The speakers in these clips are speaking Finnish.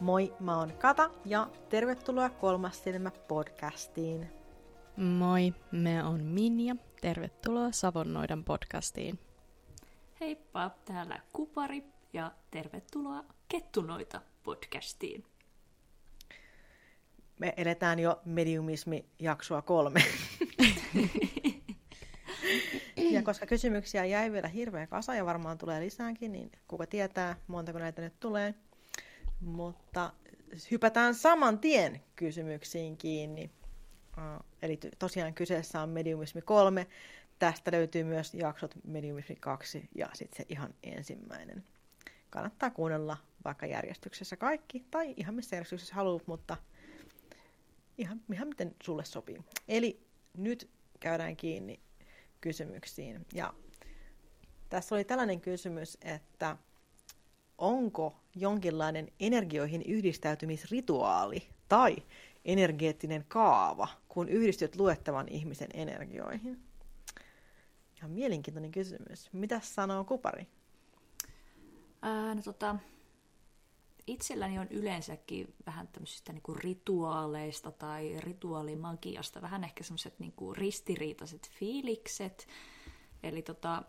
Moi, mä oon Kata ja tervetuloa Kolmas silmä podcastiin. Moi, me on Minja. Tervetuloa Savonnoidan podcastiin. Heippa, täällä Kupari ja tervetuloa Kettunoita podcastiin. Me eletään jo mediumismi-jaksoa kolme. ja koska kysymyksiä jäi vielä hirveä kasa ja varmaan tulee lisäänkin, niin kuka tietää, montako näitä nyt tulee. Mutta hypätään saman tien kysymyksiin kiinni. Eli tosiaan kyseessä on Mediumismi 3. Tästä löytyy myös jaksot Mediumismi 2 ja sitten se ihan ensimmäinen. Kannattaa kuunnella vaikka järjestyksessä kaikki tai ihan missä järjestyksessä haluat, mutta ihan, ihan miten sulle sopii. Eli nyt käydään kiinni kysymyksiin. Ja tässä oli tällainen kysymys, että onko jonkinlainen energioihin yhdistäytymisrituaali tai energeettinen kaava, kun yhdistyt luettavan ihmisen energioihin? Ihan mielenkiintoinen kysymys. Mitä sanoo Kupari? Ää, no tota, itselläni on yleensäkin vähän tämmöisistä niin rituaaleista tai rituaalimagiasta vähän ehkä semmoiset niin ristiriitaiset fiilikset. Eli tota,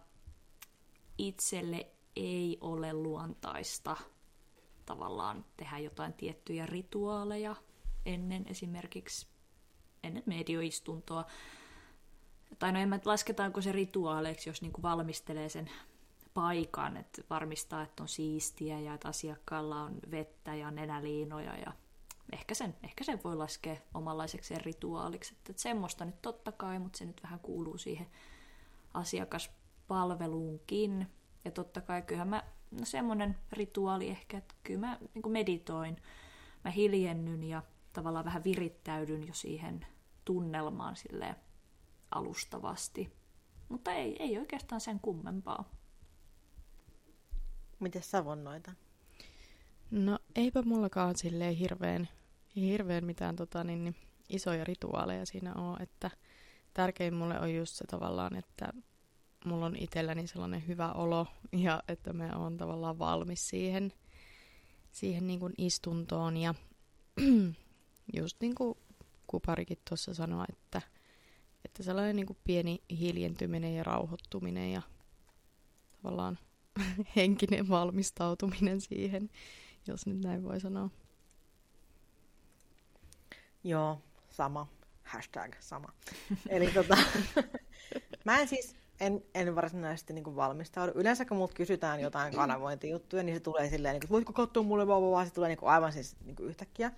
itselle ei ole luontaista tavallaan tehdä jotain tiettyjä rituaaleja ennen esimerkiksi ennen medioistuntoa. Tai no en mä lasketaanko se rituaaleiksi, jos niin kuin valmistelee sen paikan, että varmistaa, että on siistiä ja että asiakkaalla on vettä ja nenäliinoja ja ehkä sen, ehkä sen voi laskea omanlaisekseen rituaaliksi. Että, että semmoista nyt totta kai, mutta se nyt vähän kuuluu siihen asiakaspalveluunkin. Ja totta kai kyllähän mä, no semmoinen rituaali ehkä, että kyllä mä niin meditoin, mä hiljennyn ja tavallaan vähän virittäydyn jo siihen tunnelmaan sille alustavasti. Mutta ei, ei oikeastaan sen kummempaa. Miten savonnoita? No eipä mullakaan silleen hirveän, hirveän mitään tota, niin, niin, isoja rituaaleja siinä ole, että tärkein mulle on just se tavallaan, että mulla on itselläni sellainen hyvä olo ja että mä oon tavallaan valmis siihen, siihen niin kuin istuntoon ja just niin kuin Kuparikin tuossa sanoi, että, että sellainen niin kuin pieni hiljentyminen ja rauhoittuminen ja tavallaan henkinen valmistautuminen siihen, jos nyt näin voi sanoa. Joo, sama. Hashtag sama. Eli tota, mä en siis, en, en varsinaisesti niin valmistaudu. Yleensä kun multa kysytään jotain kanavointijuttuja, niin se tulee silleen, niin kuin, voitko katsoa mulle vaan, vaan se tulee niin kuin aivan siis niin kuin yhtäkkiä.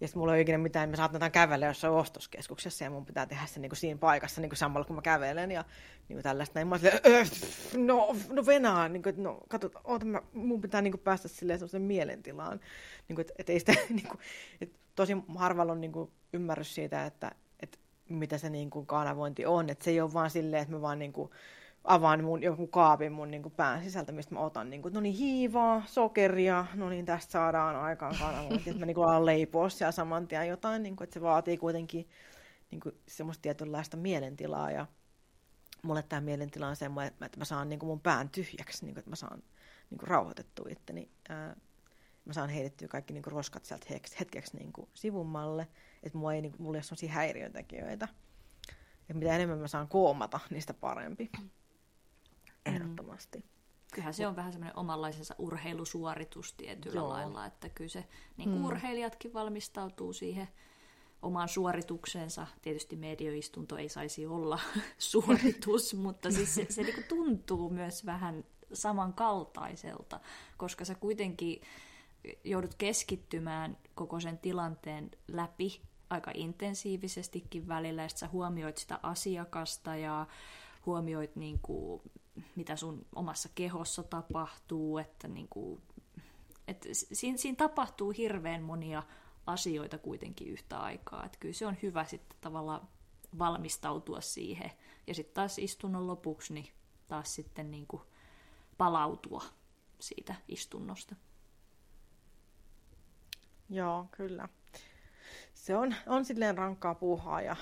Ja sitten mulla ei ole ikinä mitään, me saatetaan kävellä jossain ostoskeskuksessa ja mun pitää tehdä se niin kuin siinä paikassa niin kuin samalla kun mä kävelen ja niin kuin tällaista. Näin mä silleen, no, no venaa, niin kuin, no kato, oota, mä, mun pitää niin kuin päästä silleen sellaisen mielentilaan. Niin kuin, että, et ei sitä, niin kuin, että tosi harvalla on niin kuin ymmärrys siitä, että, että mitä se niin kuin kanavointi on. Että se ei ole vaan silleen, että mä vaan niin kuin, avaan mun, joku kaapin mun niin kuin pään sisältä, mistä mä otan niin kuin, no niin hiivaa, sokeria, no niin tästä saadaan aikaan kanavointi, että mä niin kuin alan leipoa siellä saman tien jotain, niin kuin, että se vaatii kuitenkin niin kuin, semmoista tietynlaista mielentilaa ja mulle tämä mielentila on semmoinen, että mä saan niin kuin mun pään tyhjäksi, niin kuin, että mä saan niin kuin rauhoitettua itteni. Ää, mä saan heitettyä kaikki niin kuin roskat sieltä hetkeksi niin kuin sivummalle, että mulla ei, niin mulla ei ole sellaisia häiriötekijöitä. Ja mitä enemmän mä saan koomata, niin sitä parempi. Mm. ehdottomasti. Kyllähän se on vähän semmoinen omanlaisensa urheilusuoritus tietyllä Joo. lailla, että kyllä se, niin kuin mm. urheilijatkin valmistautuu siihen omaan suoritukseensa. Tietysti medioistunto ei saisi olla suoritus, mutta siis se, se niin tuntuu myös vähän samankaltaiselta, koska sä kuitenkin joudut keskittymään koko sen tilanteen läpi aika intensiivisestikin välillä, ja sä huomioit sitä asiakasta ja huomioit niin kuin mitä sun omassa kehossa tapahtuu, että niin kuin, että siinä, siinä tapahtuu hirveän monia asioita kuitenkin yhtä aikaa. Että kyllä se on hyvä sitten tavallaan valmistautua siihen. Ja sitten taas istunnon lopuksi niin taas sitten niin kuin palautua siitä istunnosta. Joo, kyllä. Se on, on silleen rankkaa puuhaa, ja,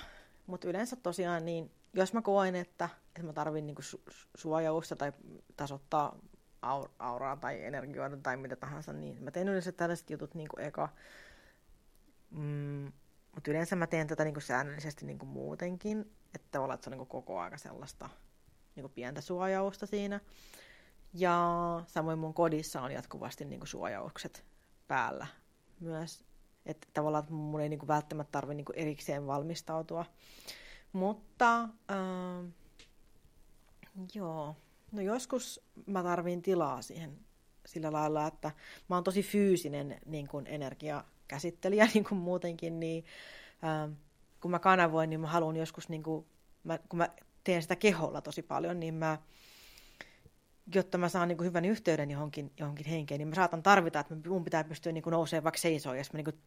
mutta yleensä tosiaan niin, jos mä koen, että että mä tarvin niinku su- suojausta tai tasoittaa aur- auraa tai energioita tai mitä tahansa, niin mä teen yleensä tällaiset jutut niin kuin eka. Mm, mutta yleensä mä teen tätä niin kuin säännöllisesti niin kuin muutenkin, että että se on niin kuin koko aika sellaista niin kuin pientä suojausta siinä. Ja samoin mun kodissa on jatkuvasti niin kuin suojaukset päällä myös. Että tavallaan että mun ei niin kuin välttämättä tarvitse niin kuin erikseen valmistautua. Mutta äh, joo, no joskus mä tarvin tilaa siihen sillä lailla, että mä oon tosi fyysinen niin kuin energiakäsittelijä niin kuin muutenkin, niin äh, kun mä kanavoin, niin mä haluan joskus, niin kuin, mä, kun mä teen sitä keholla tosi paljon, niin mä jotta mä saan niin kuin hyvän yhteyden johonkin, johonkin henkeen, niin mä saatan tarvita, että mun pitää pystyä niin kuin nousemaan vaikka seisoon, jos mä niin kuin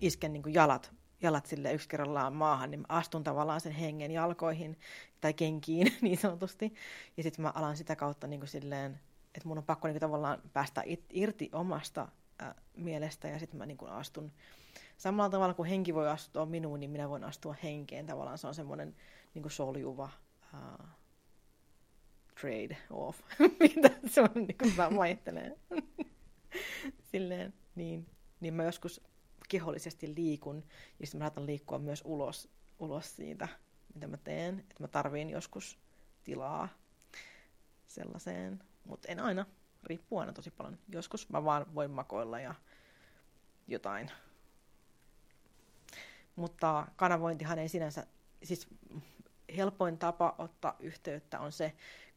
isken niin kuin jalat, jalat sille yksi kerrallaan maahan, niin mä astun tavallaan sen hengen jalkoihin tai kenkiin niin sanotusti. Ja sitten mä alan sitä kautta niin kuin silleen, että mun on pakko niin kuin tavallaan päästä irti omasta äh, mielestä ja sitten mä niin kuin astun samalla tavalla kuin henki voi astua minuun, niin minä voin astua henkeen. Tavallaan se on semmoinen niin kuin soljuva uh, trade off, mitä se on, niin kuin mä vaihtelen. Silleen, niin, niin mä joskus kehollisesti liikun, ja sitten mä saatan liikkua myös ulos, ulos siitä, mitä mä teen. Että mä tarviin joskus tilaa sellaiseen, mutta en aina. Riippuu aina tosi paljon. Joskus mä vaan voin makoilla ja jotain. Mutta kanavointihan ei sinänsä, siis helpoin tapa ottaa yhteyttä on se,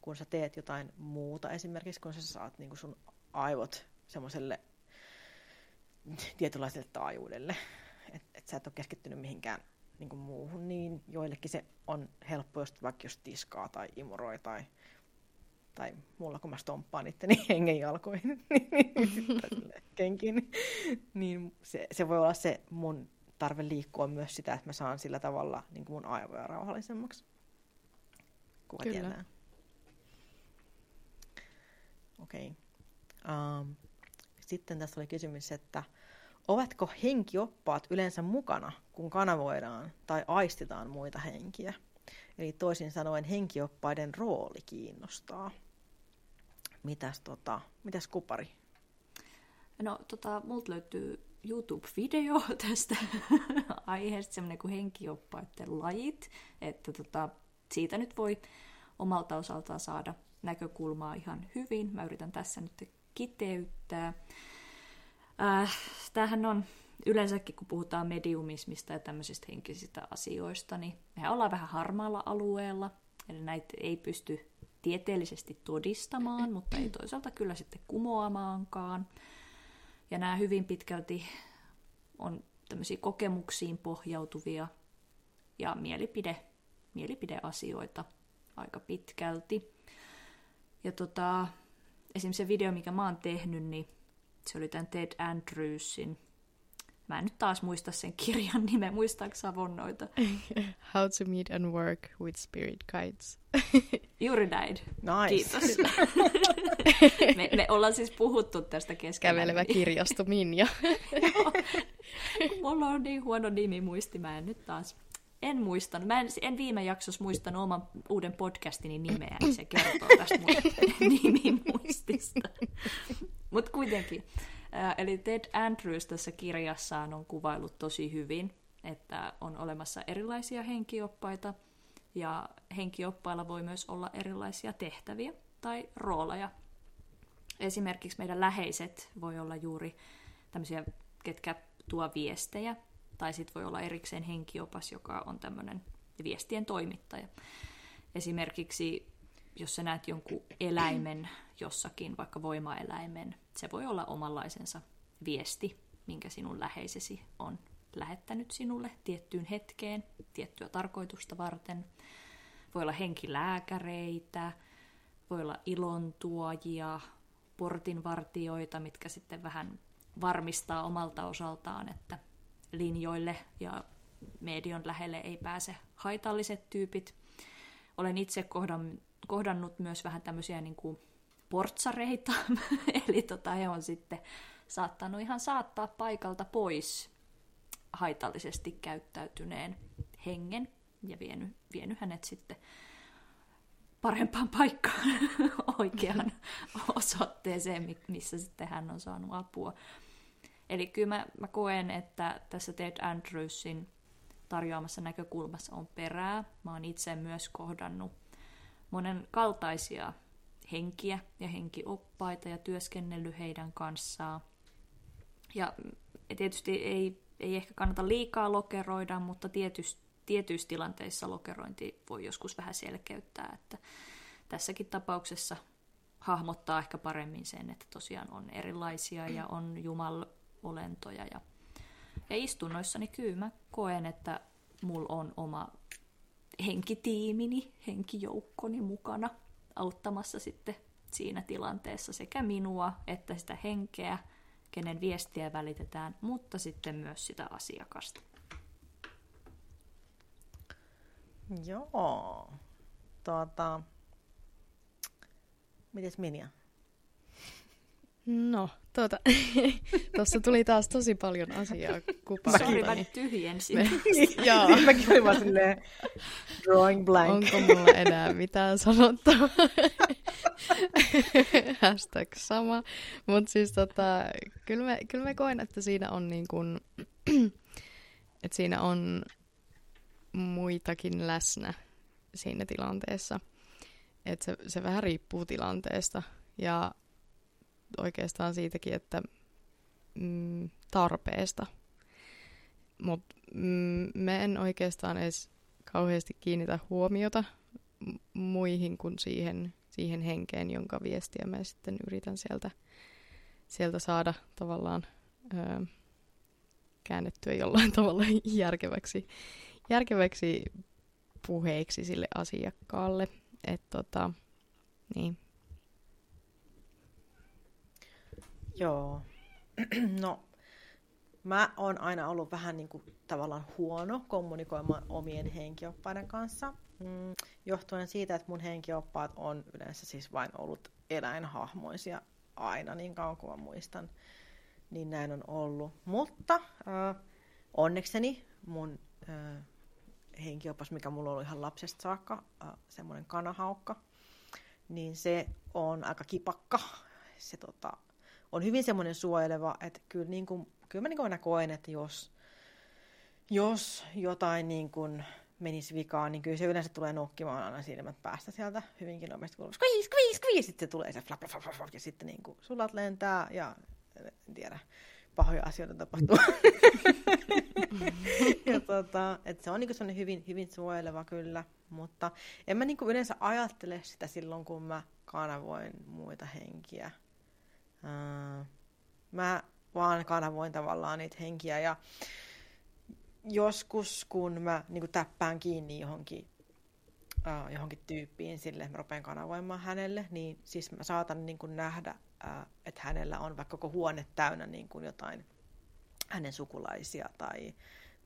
kun sä teet jotain muuta, esimerkiksi kun sä saat niin sun aivot semmoiselle tietynlaiselle taajuudelle, että et sä et ole keskittynyt mihinkään niin kuin muuhun, niin joillekin se on helppo, jos vaikka jos tiskaa tai imuroi tai, tai mulla kun mä stomppaan itteni hengen jalkoihin kenkin, niin se, se voi olla se mun tarve liikkua myös sitä, että mä saan sillä tavalla niin kuin mun aivoja rauhallisemmaksi. Kuka Kyllä. tietää? Okei. Okay. Um, sitten tässä oli kysymys, että ovatko henkioppaat yleensä mukana, kun kanavoidaan tai aistitaan muita henkiä? Eli toisin sanoen henkioppaiden rooli kiinnostaa. Mitäs, tota, mitäs kupari? No, tota, multa löytyy YouTube-video tästä aiheesta, semmoinen kuin henkioppaiden lajit, että tota, siitä nyt voi omalta osaltaan saada näkökulmaa ihan hyvin. Mä yritän tässä nyt kiteyttää. Äh, tämähän on yleensäkin, kun puhutaan mediumismista ja tämmöisistä henkisistä asioista, niin mehän ollaan vähän harmaalla alueella, eli näitä ei pysty tieteellisesti todistamaan, mutta ei toisaalta kyllä sitten kumoamaankaan. Ja nämä hyvin pitkälti on tämmöisiä kokemuksiin pohjautuvia ja mielipide, mielipideasioita aika pitkälti. Ja tota, esimerkiksi se video, mikä mä oon tehnyt, niin se oli tämän Ted Andrewsin. Mä en nyt taas muista sen kirjan nimen, muistaako Savonnoita? How to meet and work with spirit guides. Juuri näin. Nice. Kiitos. me, me ollaan siis puhuttu tästä keskenään. Kävelevä kirjasto Minja. Mulla on niin huono nimi muisti, mä en nyt taas en muistanut. Mä en, en viime jaksossa muistanut oman uuden podcastini nimeä, niin se kertoo tästä mun nimimuistista. Mutta kuitenkin. Eli Ted Andrews tässä kirjassaan on kuvailut tosi hyvin, että on olemassa erilaisia henkioppaita, ja henkioppailla voi myös olla erilaisia tehtäviä tai rooleja. Esimerkiksi meidän läheiset voi olla juuri tämmöisiä, ketkä tuo viestejä tai sitten voi olla erikseen henkiopas, joka on tämmöinen viestien toimittaja. Esimerkiksi jos sä näet jonkun eläimen jossakin, vaikka voimaeläimen, se voi olla omanlaisensa viesti, minkä sinun läheisesi on lähettänyt sinulle tiettyyn hetkeen, tiettyä tarkoitusta varten. Voi olla henkilääkäreitä, voi olla ilontuojia, portinvartioita, mitkä sitten vähän varmistaa omalta osaltaan, että linjoille ja median lähelle ei pääse haitalliset tyypit. Olen itse kohdannut myös vähän tämmöisiä niin kuin portsareita, eli tota, he on sitten saattanut ihan saattaa paikalta pois haitallisesti käyttäytyneen hengen ja vienyt, vienyt hänet sitten parempaan paikkaan oikeaan osoitteeseen, missä sitten hän on saanut apua. Eli kyllä mä, mä koen, että tässä Ted Andrewsin tarjoamassa näkökulmassa on perää. Mä oon itse myös kohdannut monen kaltaisia henkiä ja henkioppaita ja työskennellyt heidän kanssaan. Ja tietysti ei, ei ehkä kannata liikaa lokeroida, mutta tietysti, tietyissä tilanteissa lokerointi voi joskus vähän selkeyttää, että tässäkin tapauksessa hahmottaa ehkä paremmin sen, että tosiaan on erilaisia ja on jumalolentoja. Ja, ja istunnoissani kyllä mä koen, että mulla on oma henkitiimini, henkijoukkoni mukana auttamassa sitten siinä tilanteessa sekä minua että sitä henkeä, kenen viestiä välitetään, mutta sitten myös sitä asiakasta. Joo. Tuota, mites Minja? No, tuota, tuossa tuli taas tosi paljon asiaa kupaan. Sori, mä nyt tyhjensin. Me, joo. Niin, mäkin olin vaan silleen drawing blank. Onko mulla enää mitään sanottavaa? Hashtag sama. Mutta siis tota, kyllä mä, kyllä mä koen, että siinä on niin kun, että siinä on muitakin läsnä siinä tilanteessa. Että se, se vähän riippuu tilanteesta. Ja oikeastaan siitäkin, että mm, tarpeesta. Mutta mm, me en oikeastaan edes kauheasti kiinnitä huomiota muihin kuin siihen, siihen henkeen, jonka viestiä mä sitten yritän sieltä, sieltä saada tavallaan öö, käännettyä jollain tavalla järkeväksi, järkeväksi puheeksi sille asiakkaalle. Et tota, niin, Joo. No, mä oon aina ollut vähän niin kuin tavallaan huono kommunikoimaan omien henkioppaiden kanssa, mm, johtuen siitä, että mun henkioppaat on yleensä siis vain ollut eläinhahmoisia aina niin kauan kuin mä muistan, niin näin on ollut. Mutta äh, onnekseni mun äh, henkiopas, mikä mulla ollut ihan lapsesta saakka, äh, semmoinen kanahaukka, niin se on aika kipakka. Se tota, on hyvin semmoinen suojeleva, että kyllä, niin kuin, kyllä mä niin aina koen, että jos, jos jotain niin kuin menisi vikaan, niin kyllä se yleensä tulee nokkimaan aina silmät päästä sieltä hyvinkin nopeasti, kun skviis, skviis, skviis, sitten se tulee se flap, flap, flap, flap, ja sitten niin kuin sulat lentää ja en tiedä, pahoja asioita tapahtuu. ja tota, että se on niin kuin hyvin, hyvin suojeleva kyllä, mutta en mä niin kuin yleensä ajattele sitä silloin, kun mä kanavoin muita henkiä mä vaan kanavoin tavallaan niitä henkiä ja joskus kun mä niin kuin täppään kiinni johonkin, uh, johonkin tyyppiin sille, mä rupean kanavoimaan hänelle, niin siis mä saatan niin kuin nähdä, uh, että hänellä on vaikka koko huone täynnä niin kuin jotain hänen sukulaisia tai,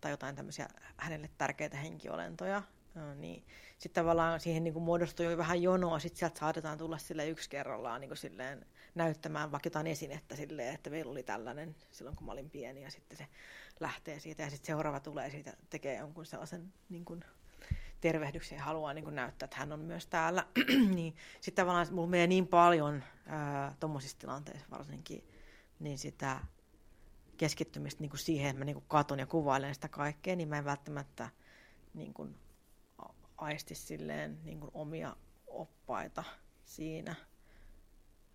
tai jotain tämmöisiä hänelle tärkeitä henkiolentoja, uh, niin sitten tavallaan siihen niin kuin muodostuu jo vähän jonoa, sitten sieltä saatetaan tulla sille yksi kerrallaan niin kuin silleen näyttämään vaikka jotain esinettä silleen, että meillä oli tällainen silloin, kun mä olin pieni, ja sitten se lähtee siitä, ja sitten seuraava tulee siitä, tekee jonkun sellaisen niin kuin, tervehdyksen ja haluaa niin kuin, näyttää, että hän on myös täällä, niin sitten tavallaan mulla menee niin paljon tuommoisissa tilanteissa varsinkin, niin sitä keskittymistä niin kuin siihen, että mä niin kuin katon ja kuvailen sitä kaikkea, niin mä en välttämättä niin kuin, aisti silleen niin kuin omia oppaita siinä.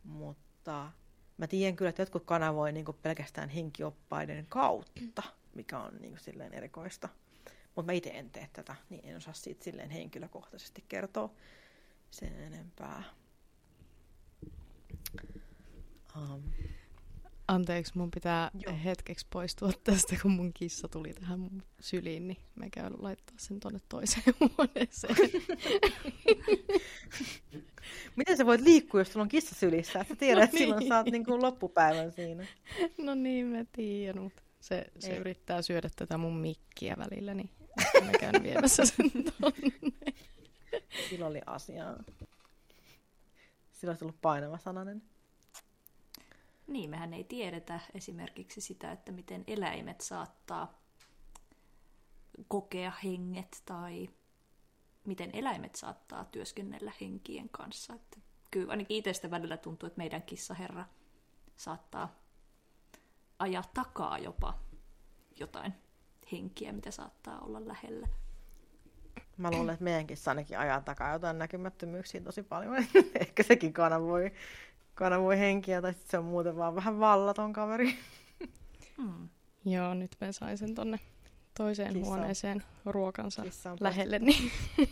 Mutta tota, mä tiedän kyllä, että jotkut kanavoivat niin pelkästään henkioppaiden kautta, mikä on niin silleen erikoista. Mutta mä itse en tee tätä, niin en osaa siitä silleen henkilökohtaisesti kertoa sen enempää. Um, Anteeksi, mun pitää Joo. hetkeksi poistua tästä, kun mun kissa tuli tähän mun syliin, niin mä käyn laittaa sen tonne toiseen huoneeseen. Miten sä voit liikkua, jos sulla on kissa sylissä? Sä tiedät, no että niin. silloin saat niin kuin loppupäivän siinä. No niin, mä tiedän, mutta se, se yrittää syödä tätä mun mikkiä välillä, niin mä käyn viemässä sen tonne. Sillä oli asiaa. Sillä olisi ollut painava sananen. Niin, mehän ei tiedetä esimerkiksi sitä, että miten eläimet saattaa kokea henget tai miten eläimet saattaa työskennellä henkien kanssa. Että kyllä ainakin itsestä välillä tuntuu, että meidän kissaherra saattaa ajaa takaa jopa jotain henkiä, mitä saattaa olla lähellä. Mä luulen, että meidänkin ainakin ajan takaa jotain näkymättömyyksiä tosi paljon. Ehkä sekin kanavoi, kanavoi henkiä, tai sitten se on muuten vaan vähän vallaton kaveri. Hmm. Joo, nyt mä sain sen tonne toiseen Kissa. huoneeseen ruokansa lähelle. Niin...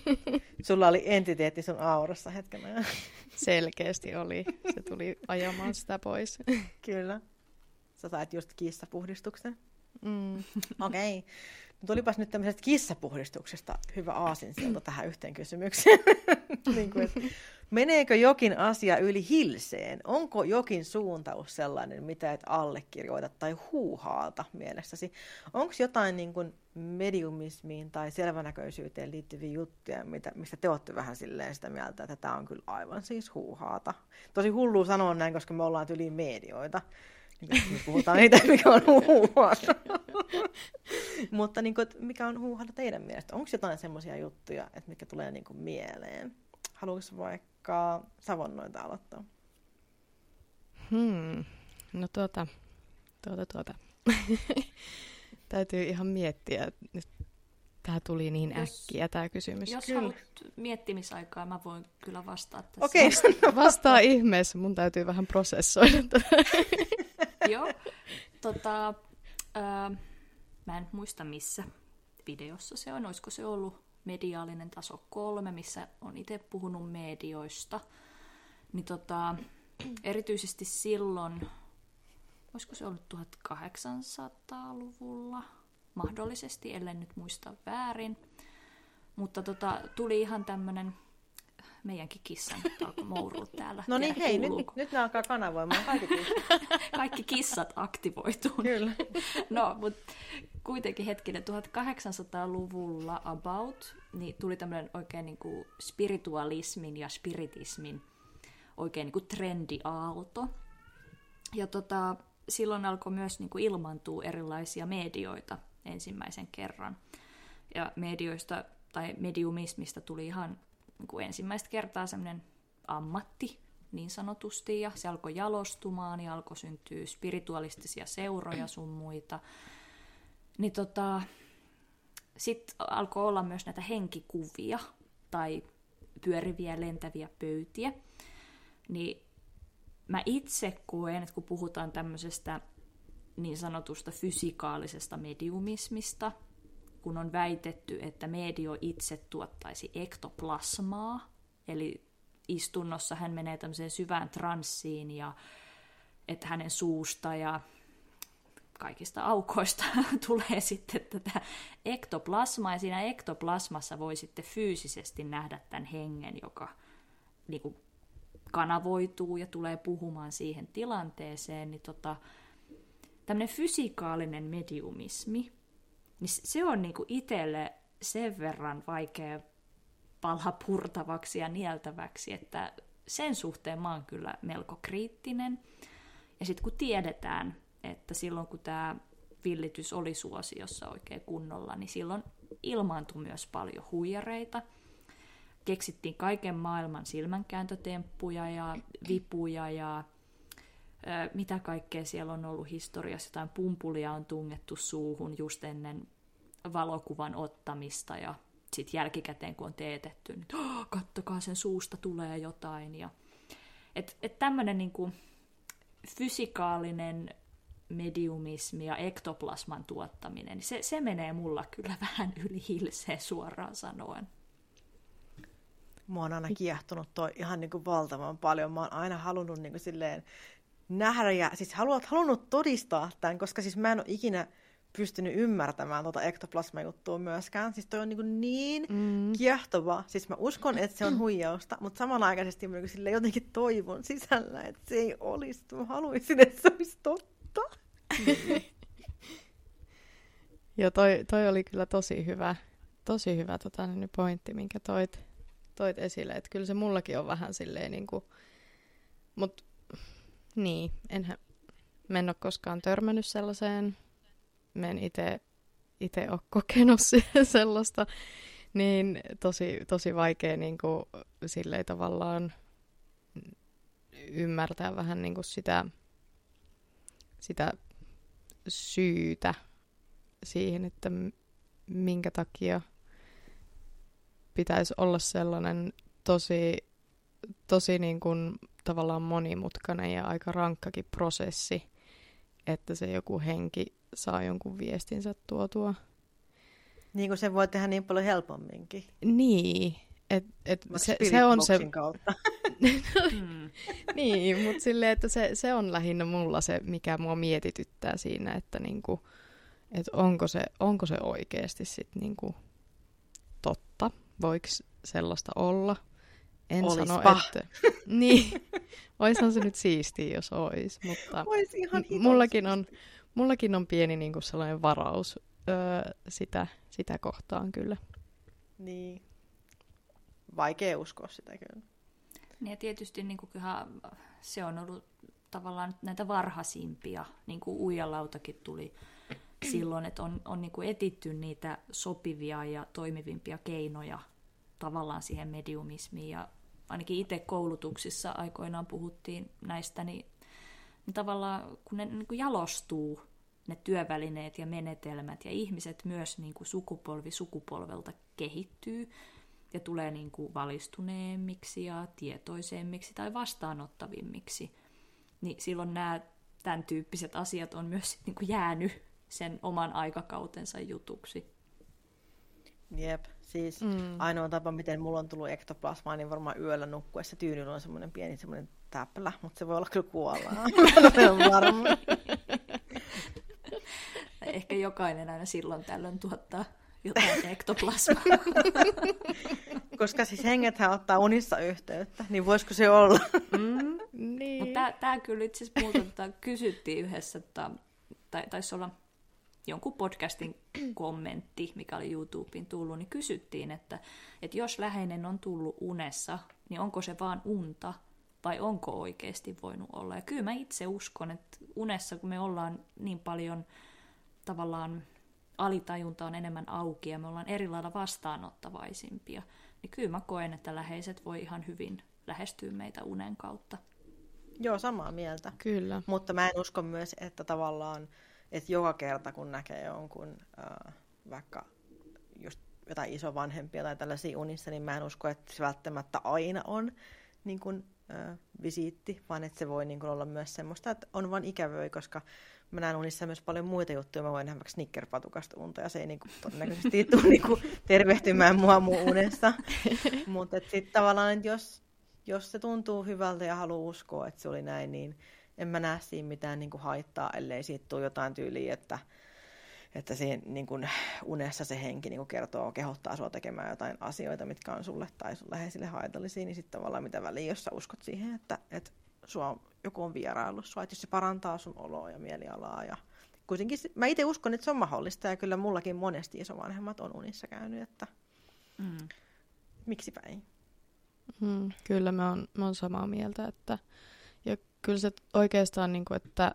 Sulla oli entiteetti sun aurassa hetken ajan. Selkeästi oli. Se tuli ajamaan sitä pois. Kyllä. Sä sait just kissapuhdistuksen. Mm. Okei. Okay. Tulipas nyt tämmöisestä kissapuhdistuksesta hyvä aasinsilta tähän yhteen kysymykseen. niin kuin, että meneekö jokin asia yli hilseen? Onko jokin suuntaus sellainen, mitä et allekirjoita tai huuhaalta mielessäsi? Onko jotain niin kuin mediumismiin tai selvänäköisyyteen liittyviä juttuja, mitä, mistä te olette vähän silleen sitä mieltä, että tämä on kyllä aivan siis huuhaata? Tosi hullu sanoa näin, koska me ollaan yli medioita. Me puhutaan niitä, mikä on huuhaata. Mutta niin kuin, mikä on huuhaata teidän mielestä? Onko jotain semmoisia juttuja, että mitkä tulee niin kuin mieleen? Haluaisi vaikka savonnoita aloittaa? Hmm. No tuota, tuota, tuota. Täytyy ihan miettiä. Nyt tämä tuli niin jos, äkkiä tämä kysymys. Jos kyllä. haluat miettimisaikaa, mä voin kyllä vastata tässä. Okei, okay. vastaa ihmeessä. Mun täytyy vähän prosessoida tätä. Joo. Tota, ää, mä en muista missä videossa se on. Olisiko se ollut mediaalinen taso kolme, missä on itse puhunut medioista. Niin tota, erityisesti silloin, olisiko se ollut 1800-luvulla, mahdollisesti, ellen nyt muista väärin. Mutta tota, tuli ihan tämmöinen meidänkin kissan alkoi mourua täällä. No niin, hei, nyt, nyt ne alkaa kanavoimaan kaikki kissat. kaikki kissat aktivoituu. Kyllä. no, mutta kuitenkin hetkinen, 1800-luvulla about, niin tuli tämmöinen oikein niin kuin spiritualismin ja spiritismin oikein niin kuin trendiaalto. Ja tota, silloin alkoi myös niin kuin ilmantua erilaisia medioita ensimmäisen kerran. Ja medioista tai mediumismista tuli ihan niin kuin ensimmäistä kertaa semmoinen ammatti niin sanotusti, ja se alkoi jalostumaan, ja alkoi syntyä spiritualistisia seuroja sun muita. Niin tota, sitten alkoi olla myös näitä henkikuvia tai pyöriviä lentäviä pöytiä. Niin mä itse koen, että kun puhutaan tämmöisestä niin sanotusta fysikaalisesta mediumismista, kun on väitetty, että medio itse tuottaisi ektoplasmaa, eli istunnossa hän menee tämmöiseen syvään transsiin ja että hänen suusta ja kaikista aukoista tulee sitten tätä ektoplasmaa, ja siinä ektoplasmassa voi sitten fyysisesti nähdä tämän hengen, joka niin kuin kanavoituu ja tulee puhumaan siihen tilanteeseen, niin tota, tämmöinen fysikaalinen mediumismi, niin se on niinku itselle sen verran vaikea pala purtavaksi ja nieltäväksi, että sen suhteen mä oon kyllä melko kriittinen. Ja sitten kun tiedetään, että silloin kun tämä villitys oli suosiossa oikein kunnolla, niin silloin ilmaantui myös paljon huijareita. Keksittiin kaiken maailman silmänkääntötemppuja ja vipuja ja mitä kaikkea siellä on ollut historiassa. Jotain pumpulia on tungettu suuhun just ennen valokuvan ottamista ja sitten jälkikäteen kun on teetetty, niin oh, kattokaa sen suusta tulee jotain. Ja, et, et tämmöinen niinku fysikaalinen mediumismi ja ektoplasman tuottaminen, niin se, se menee mulla kyllä vähän yli hilseen suoraan sanoen. Mua on aina kiehtonut toi ihan niin kuin valtavan paljon. Mä oon aina halunnut niin kuin silleen nähdä ja siis haluat, halunnut todistaa tämän, koska siis mä en ole ikinä pystynyt ymmärtämään tuota ektoplasma-juttua myöskään. Siis toi on niin, niin mm. kiehtova. Siis mä uskon, että se on huijausta, mutta samanaikaisesti mä sille jotenkin toivon sisällä, että se ei olisi. Mä haluaisin, että se olisi totta. Joo, toi, toi oli kyllä tosi hyvä, tosi hyvä tota, niin pointti, minkä toit, toit esille. Että kyllä se mullakin on vähän silleen niin kuin, mutta niin, enhän, mä en ole koskaan törmännyt sellaiseen. Mä en itse ole kokenut sellaista. niin tosi, tosi vaikea niin kuin, silleen tavallaan ymmärtää vähän niin kuin sitä, sitä syytä siihen, että minkä takia pitäisi olla sellainen tosi, tosi niin kuin tavallaan monimutkainen ja aika rankkakin prosessi, että se joku henki saa jonkun viestinsä tuotua. Niin kuin se voi tehdä niin paljon helpomminkin. Niin, et, et se, se on se... kautta. mm. niin, mutta silleen, että se, se on lähinnä mulla se, mikä mua mietityttää siinä, että niinku, et onko, se, onko se oikeasti sit niinku totta, voiko sellaista olla. En Olispa. sano, että... niin, oishan se nyt siistiä, jos ois, mutta Ois ihan mullakin on, mullakin on pieni niinku sellainen varaus öö, sitä, sitä kohtaan kyllä. Niin. Vaikea uskoa sitä kyllä. Niin ja tietysti niin kuin, kyllähän se on ollut tavallaan näitä varhaisimpia, niin kuin uijalautakin tuli silloin, että on, on niin kuin etitty niitä sopivia ja toimivimpia keinoja tavallaan siihen mediumismiin. Ja ainakin itse koulutuksissa aikoinaan puhuttiin näistä, niin, niin tavallaan kun ne niin kuin jalostuu, ne työvälineet ja menetelmät, ja ihmiset myös niin kuin sukupolvi sukupolvelta kehittyy, ja tulee niin kuin valistuneemmiksi ja tietoisemmiksi tai vastaanottavimmiksi, niin silloin nämä tämän tyyppiset asiat on myös niin kuin jäänyt sen oman aikakautensa jutuksi. Jep, siis mm. ainoa tapa, miten mulla on tullut ektoplasmaa, niin varmaan yöllä nukkuessa tyynyllä on semmoinen pieni semmoinen täplä, mutta se voi olla kyllä kuollaan. varma. Ehkä jokainen aina silloin tällöin tuottaa jotain ektoplasmaa. Koska siis hengethän ottaa unissa yhteyttä, niin voisiko se olla? Mm. niin. Mutta tämä kyllä itse asiassa muuta tota, kysyttiin yhdessä, että, tai taisi olla jonkun podcastin kommentti, mikä oli YouTubeen tullut, niin kysyttiin, että, että jos läheinen on tullut unessa, niin onko se vaan unta vai onko oikeasti voinut olla. Ja kyllä mä itse uskon, että unessa, kun me ollaan niin paljon tavallaan alitajunta on enemmän auki ja me ollaan eri lailla vastaanottavaisimpia, niin kyllä mä koen, että läheiset voi ihan hyvin lähestyä meitä unen kautta. Joo, samaa mieltä. Kyllä. Mutta mä en usko myös, että tavallaan, että joka kerta kun näkee jonkun äh, vaikka just jotain isovanhempia tai tällaisia unissa, niin mä en usko, että se välttämättä aina on niin kuin, äh, visiitti, vaan että se voi niin kuin, olla myös semmoista, että on vaan ikävöi, koska mä näen unissa myös paljon muita juttuja. Mä voin nähdä vaikka snickerpatukasta unta ja se ei niinku, todennäköisesti tule niinku, tervehtymään mua mun unessa. Mutta sitten tavallaan, että jos, jos se tuntuu hyvältä ja haluaa uskoa, että se oli näin, niin en mä näe siinä mitään niinku, haittaa, ellei siitä tule jotain tyyliä, että, että siinä niin kun, unessa se henki niin kertoo, kehottaa sua tekemään jotain asioita, mitkä on sulle tai sun läheisille haitallisia, niin sitten tavallaan mitä väliä, jos sä uskot siihen, että, että sua, joku on vieraillut sua, että jos se parantaa sun oloa ja mielialaa. Ja kuitenkin mä itse uskon, että se on mahdollista ja kyllä mullakin monesti isovanhemmat on unissa käynyt, että mm. miksipä ei. Mm, kyllä mä oon, mä oon samaa mieltä, että kyllä se oikeastaan, niin kuin, että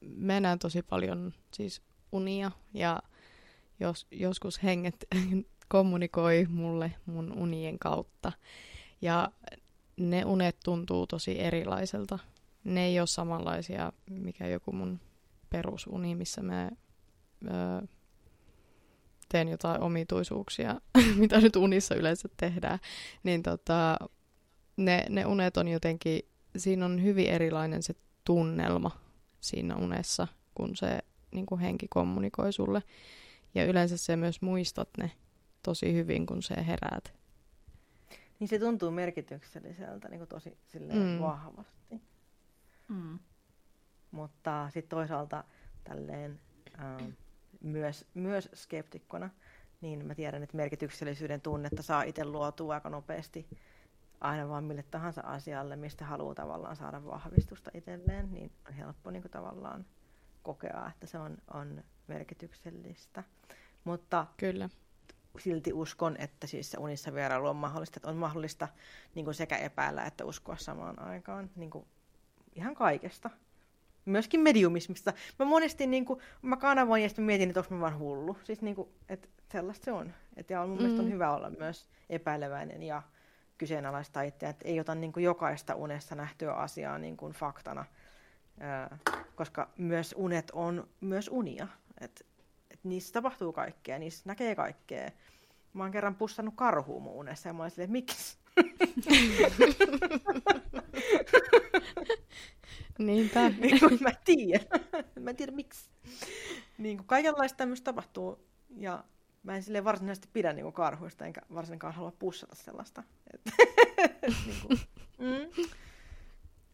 mennään tosi paljon siis unia ja jos, joskus henget kommunikoi mulle mun unien kautta. Ja ne unet tuntuu tosi erilaiselta. Ne ei ole samanlaisia, mikä joku mun perusuni, missä mä öö, teen jotain omituisuuksia, mitä nyt unissa yleensä tehdään. Niin tota, ne, ne unet on jotenkin, siinä on hyvin erilainen se tunnelma siinä unessa, kun se niin kuin henki kommunikoi sulle. Ja yleensä se myös muistat ne tosi hyvin, kun se heräät. Niin se tuntuu merkitykselliseltä niin kuin tosi silleen mm. vahvasti. Mm. Mutta sitten toisaalta tälleen äh, myös, myös skeptikkona, niin mä tiedän, että merkityksellisyyden tunnetta saa itse luotua aika nopeasti aina vaan mille tahansa asialle, mistä haluaa tavallaan saada vahvistusta itselleen, niin on helppo niin kuin tavallaan kokea, että se on, on merkityksellistä. Mutta Kyllä silti uskon, että siis se unissa vierailu on mahdollista, että on mahdollista niin kuin sekä epäillä että uskoa samaan aikaan niin kuin ihan kaikesta. myöskin mediumismista. Mä monesti niin kuin, mä kanavoin ja sitten mietin, että onko mä vaan hullu. Siis niin kuin, että sellaista se on. Et, ja mun mm. mielestä on hyvä olla myös epäileväinen ja kyseenalaista itseä, että ei ota niin kuin jokaista unessa nähtyä asiaa niin kuin faktana, ää, koska myös unet on myös unia. Et, et niissä tapahtuu kaikkea, niissä näkee kaikkea. Mä oon kerran pussannut karhuun mun unessa ja mä olin silleen, miksi? Niinpä. niin kuin mä tiedän. mä en tiedä miksi. Niin kuin kaikenlaista tämmöistä tapahtuu ja mä en sille varsinaisesti pidä niin kuin karhuista, enkä varsinkaan halua pussata sellaista. niin kuin, mm.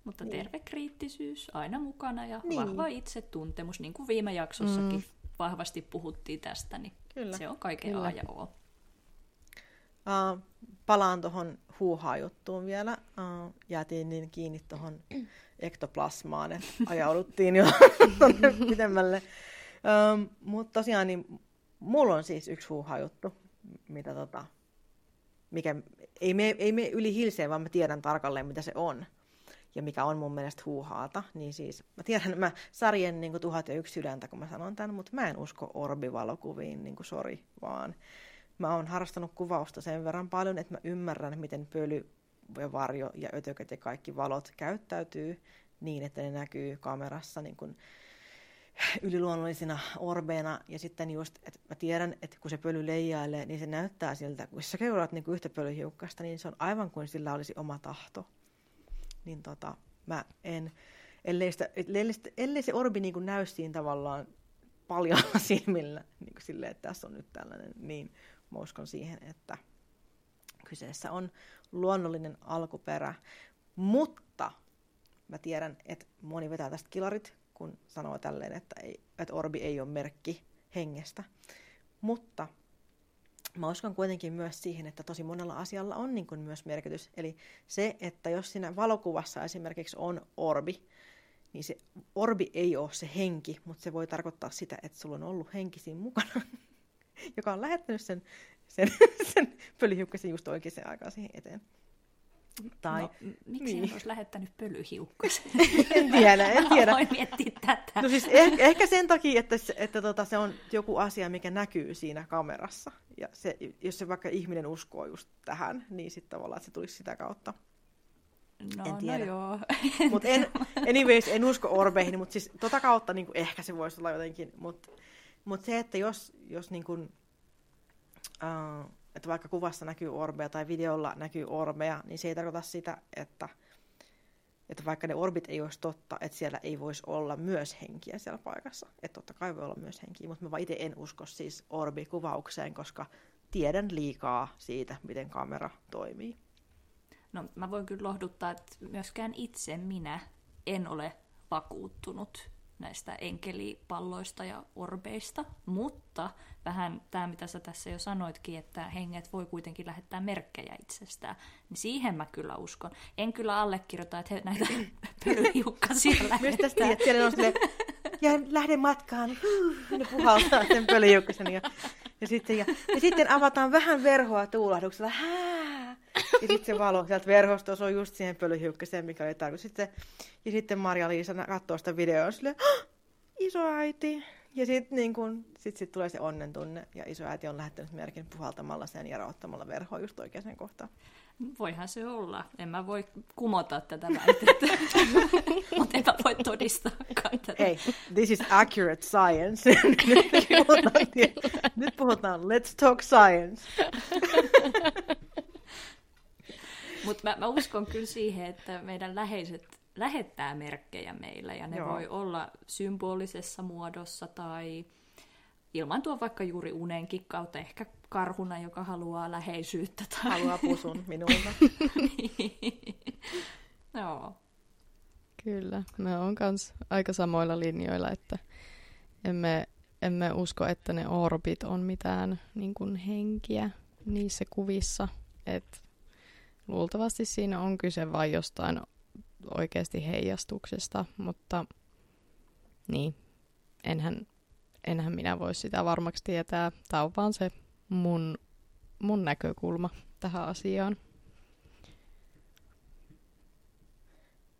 Mutta niin. terve kriittisyys aina mukana ja niin. vahva itsetuntemus, niin kuin viime jaksossakin mm. vahvasti puhuttiin tästä, niin Kyllä. se on kaiken Kyllä. A ja O. Uh, palaan tuohon huuhaa-juttuun vielä. Uh, jäätiin niin kiinni tuohon ektoplasmaan, että ajauduttiin jo pidemmälle. Um, Mutta tosiaan niin mulla on siis yksi huuhaa-juttu, mitä tota, mikä ei mene, ei mene yli hilseen, vaan mä tiedän tarkalleen, mitä se on. Ja mikä on mun mielestä huuhaata. Niin siis, mä tiedän, mä sarjen niin tuhat ja yksi sydäntä, kun mä sanon tämän, mutta mä en usko orbivalokuviin, niin kuin sori, vaan mä oon harrastanut kuvausta sen verran paljon, että mä ymmärrän, miten pöly ja varjo ja ötökät ja kaikki valot käyttäytyy niin, että ne näkyy kamerassa niin kuin yliluonnollisina orbeina. Ja sitten just, että mä tiedän, että kun se pöly leijailee, niin se näyttää siltä, kun sä keuraat niin yhtä pölyhiukkasta, niin se on aivan kuin sillä olisi oma tahto. Niin tota, mä en, ellei, sitä, ellei, ellei se orbi niin näy siinä tavallaan paljon silmillä, niin kuin silleen, että tässä on nyt tällainen, niin mä uskon siihen, että kyseessä on luonnollinen alkuperä. Mutta mä tiedän, että moni vetää tästä kilarit, kun sanoo tälleen, että, ei, että orbi ei ole merkki hengestä. Mutta mä uskon kuitenkin myös siihen, että tosi monella asialla on niin kuin myös merkitys. Eli se, että jos siinä valokuvassa esimerkiksi on orbi, niin se orbi ei ole se henki, mutta se voi tarkoittaa sitä, että sulla on ollut henki siinä mukana, joka on lähettänyt sen, sen, sen pölyhiukkasen just oikeaan aikaan siihen eteen. Tai, no, miksi niin. olisi lähettänyt pölyhiukkasen? en tiedä, en tiedä. Voin miettiä tätä. No siis ehkä, ehkä sen takia, että, se, että tota, se on joku asia, mikä näkyy siinä kamerassa. Ja se, jos se vaikka ihminen uskoo just tähän, niin sitten tavallaan se tulisi sitä kautta. No, en no tiedä. no joo. Mut en, anyways, en usko orbeihin, mutta siis tota kautta niin kuin, ehkä se voisi olla jotenkin. Mutta mut se, että jos, jos niin kuin, uh, että vaikka kuvassa näkyy orbeja tai videolla näkyy orbeja, niin se ei tarkoita sitä, että, että vaikka ne orbit ei olisi totta, että siellä ei voisi olla myös henkiä siellä paikassa. Että totta kai voi olla myös henkiä, mutta mä vaan itse en usko siis orbikuvaukseen, koska tiedän liikaa siitä, miten kamera toimii. No mä voin kyllä lohduttaa, että myöskään itse minä en ole vakuuttunut näistä enkelipalloista ja orbeista, mutta vähän tämä, mitä sä tässä jo sanoitkin, että henget voi kuitenkin lähettää merkkejä itsestään, niin siihen mä kyllä uskon. En kyllä allekirjoita, että he näitä pölyhiukkasia lähettää. Myös tästä on silleen, ja lähden matkaan, ne puhaltaa sen pölyhiukkasen ja, ja, sitten, ja, ja sitten avataan vähän verhoa tuulahduksella, hää, ja sitten se valo sieltä verhosta on just siihen pölyhiukkaseen, mikä oli tarkoitus. Sitten, ja sitten Marja-Liisa katsoo sitä videoa silleen, isoäiti. Ja sitten niin kun, sit, sit tulee se onnen tunne, ja isoäiti on lähettänyt merkin puhaltamalla sen ja raottamalla verhoa just oikeaan kohtaan. Voihan se olla. En mä voi kumota tätä väitettä, mutta en mä voi todistaa tätä. Hei, this is accurate science. nyt, puhutaan, nyt puhutaan, let's talk science. Mutta mä, mä uskon kyllä siihen, että meidän läheiset lähettää merkkejä meille, ja ne Joo. voi olla symbolisessa muodossa tai ilman tuo vaikka juuri unenkin kautta, ehkä karhuna, joka haluaa läheisyyttä. Tai... Haluaa pusun minulta. Joo. Kyllä, me on myös aika samoilla linjoilla, että emme, emme usko, että ne orbit on mitään niin kuin henkiä niissä kuvissa. Et luultavasti siinä on kyse vain jostain oikeasti heijastuksesta, mutta niin, enhän, enhän minä voi sitä varmaksi tietää. Tämä on vaan se mun, mun näkökulma tähän asiaan.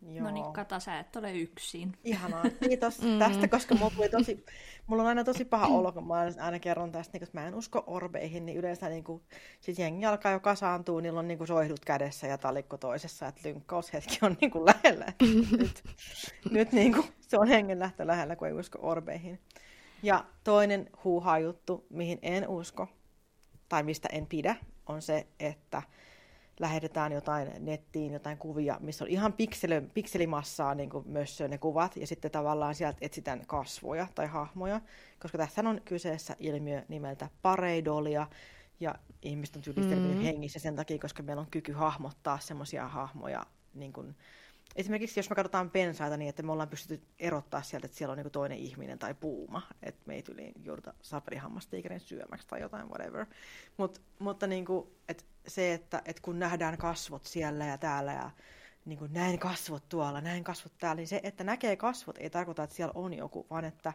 Joo. No niin, Kata, sä et ole yksin. Ihanaa, kiitos mm. tästä, koska mulla, tuli tosi, mulla on aina tosi paha olo, kun mä aina kerron tästä, niin kun mä en usko orbeihin, niin yleensä niin kun, sit jengi alkaa jo kasaantua, niillä on niin kuin soihdut kädessä ja talikko toisessa, että lynkkaushetki on niin kuin lähellä. nyt nyt niin kuin, se on hengenlähtö lähellä, kun ei usko orbeihin. Ja toinen huuhaa juttu, mihin en usko, tai mistä en pidä, on se, että lähetetään jotain nettiin, jotain kuvia, missä on ihan pikseli, pikselimassaa niin kuin myös ne kuvat, ja sitten tavallaan sieltä etsitään kasvoja tai hahmoja, koska tässä on kyseessä ilmiö nimeltä pareidolia, ja ihmiset on tyylistellyt mm-hmm. hengissä sen takia, koska meillä on kyky hahmottaa semmoisia hahmoja niin kuin, esimerkiksi jos me katsotaan pensaita niin, että me ollaan pystytty erottaa sieltä, että siellä on niin toinen ihminen tai puuma, että me ei tyyliin jouduta sapelihammastiikerin syömäksi tai jotain, whatever. Mut, mutta niin kuin, että se, että, että kun nähdään kasvot siellä ja täällä ja niin kuin näin kasvot tuolla, näin kasvot täällä, niin se, että näkee kasvot ei tarkoita, että siellä on joku, vaan että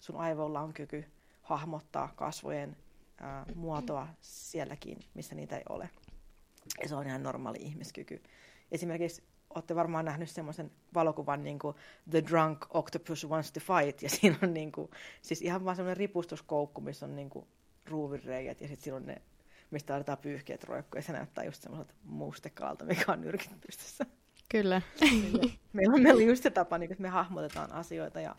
sun aivoilla on kyky hahmottaa kasvojen ää, muotoa sielläkin, missä niitä ei ole. Ja se on ihan normaali ihmiskyky. Esimerkiksi olette varmaan nähnyt semmoisen valokuvan niin kuin The Drunk Octopus Wants to Fight, ja siinä on niin kuin, siis ihan vaan semmoinen ripustuskoukku, missä on niin kuin ruuvireijät, ja sitten siinä on ne, mistä aletaan pyyhkeet roikkuu, ja se näyttää just semmoiselta mustekaalta, mikä on nyrkit pystyssä. Kyllä. meillä, on, meillä on just se tapa, niin, että me hahmotetaan asioita, ja,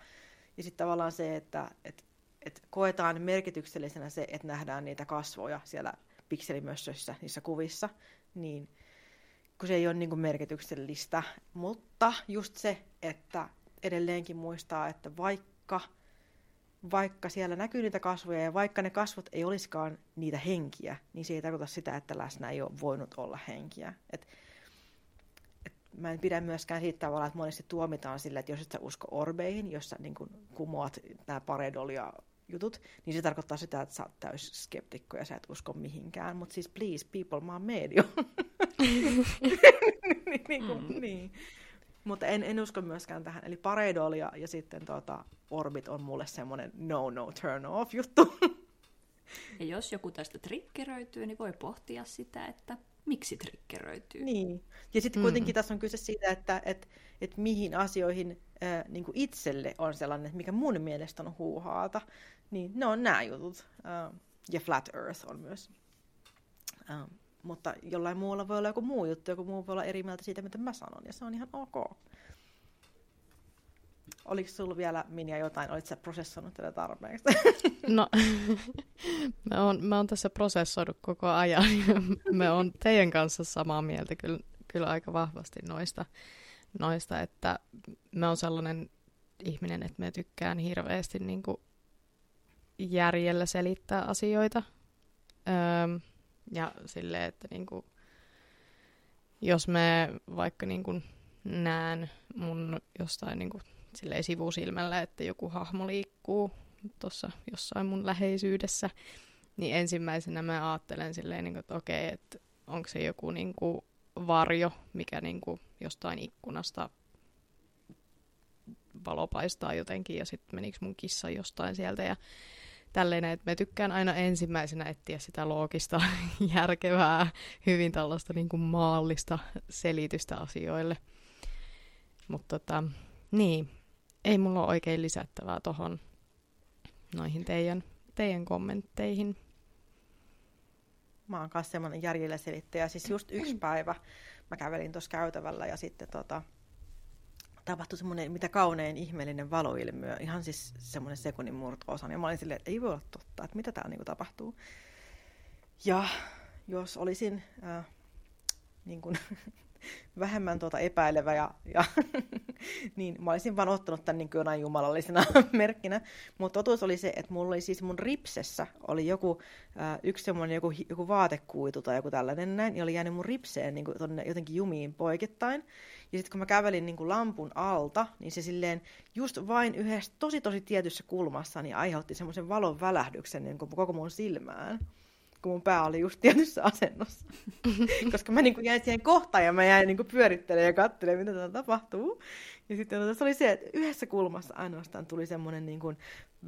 ja sitten tavallaan se, että et, et koetaan merkityksellisenä se, että nähdään niitä kasvoja siellä pikselimössöissä, niissä kuvissa, niin – kun se ei ole niin kuin merkityksellistä. Mutta just se, että edelleenkin muistaa, että vaikka, vaikka siellä näkyy niitä kasvoja ja vaikka ne kasvot ei olisikaan niitä henkiä, niin se ei tarkoita sitä, että läsnä ei ole voinut olla henkiä. Et, et mä en pidä myöskään siitä tavalla, että monesti tuomitaan sille, että jos et sä usko orbeihin, jossa niin kumoat nämä paredolia jutut, niin se tarkoittaa sitä, että sä oot täys skeptikko ja sä et usko mihinkään. Mutta siis please, people, mä oon medio. niin, kuin, mm. niin. Mutta en, en usko myöskään tähän. Eli Pareidol ja, ja sitten tuota, Orbit on mulle semmoinen no-no turn off juttu. ja jos joku tästä triggeröityy, niin voi pohtia sitä, että miksi triggeröityy. Niin. Ja sitten kuitenkin mm. tässä on kyse siitä, että et, et mihin asioihin äh, niin kuin itselle on sellainen, mikä mun mielestä on huuhaata. Niin ne on nämä jutut. Äh, ja Flat Earth on myös. Äh, mutta jollain muulla voi olla joku muu juttu, joku muu voi olla eri mieltä siitä, mitä mä sanon, ja se on ihan ok. Oliko sulla vielä, Minja, jotain? Olitko sä prosessoinut tätä tarpeeksi? No, mä oon, mä oon tässä prosessoinut koko ajan. me on teidän kanssa samaa mieltä kyllä, kyllä aika vahvasti noista, noista, että mä oon sellainen ihminen, että mä tykkään hirveästi niin kuin järjellä selittää asioita. Öö, ja silleen, että niinku, jos mä vaikka niinku näen mun jostain niinku, silleen sivusilmällä, että joku hahmo liikkuu tuossa jossain mun läheisyydessä, niin ensimmäisenä mä ajattelen silleen, niinku, että okei, että onko se joku niinku varjo, mikä niinku jostain ikkunasta valo paistaa jotenkin ja sitten menikö mun kissa jostain sieltä ja tälleen, että mä tykkään aina ensimmäisenä etsiä sitä loogista, järkevää, hyvin tällaista niin kuin maallista selitystä asioille. Mutta tota, niin, ei mulla ole oikein lisättävää tohon noihin teidän, teidän kommentteihin. Mä oon kanssa semmoinen järjellä selittäjä. Siis just yksi päivä mä kävelin tuossa käytävällä ja sitten tota, tapahtui semmoinen mitä kaunein ihmeellinen valoilmiö, ihan siis semmoinen sekunnin murto-osa. Ja mä olin silleen, että ei voi olla totta, että mitä täällä niinku tapahtuu. Ja jos olisin äh, niin kuin, vähemmän tuota epäilevä ja, ja niin mä olisin vaan ottanut tämän niin kuin jonain jumalallisena merkkinä. Mutta totuus oli se, että mulla oli siis mun ripsessä oli joku, äh, yksi semmoinen joku, joku vaatekuitu tai joku tällainen näin, ja oli jäänyt mun ripseen niin kuin tonne jotenkin jumiin poikittain. Ja sitten kun mä kävelin niin kuin lampun alta, niin se silleen just vain yhdessä tosi tosi tietyssä kulmassa niin aiheutti semmoisen valon välähdyksen niin kuin koko mun silmään. Kun mun pää oli just tietyssä asennossa. Koska mä niin kuin jäin siihen kohtaan ja mä jäin niin kuin pyörittelemään ja katselemaan, mitä täällä tapahtuu. Ja sitten tota, se oli se, että yhdessä kulmassa ainoastaan tuli semmoinen niin kuin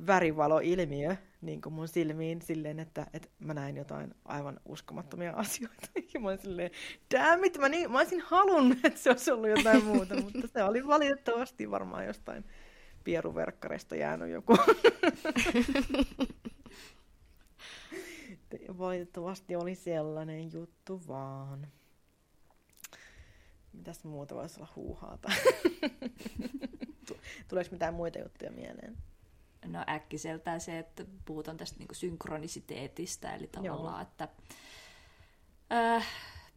värivaloilmiö niin kuin mun silmiin silleen, että, että mä näin jotain aivan uskomattomia asioita. Ja mä olin silleen, damn it, mä, niin, mä olisin halunnut, että se olisi ollut jotain muuta, mutta se oli valitettavasti varmaan jostain pieruverkkarista jäänyt joku. Valitettavasti oli sellainen juttu vaan. Mitäs muuta voisi olla huuhaata? Tuleeko mitään muita juttuja mieleen? No äkkiseltään se, että puhutaan tästä niin synkronisiteetistä, eli tavallaan, Joo. että äh,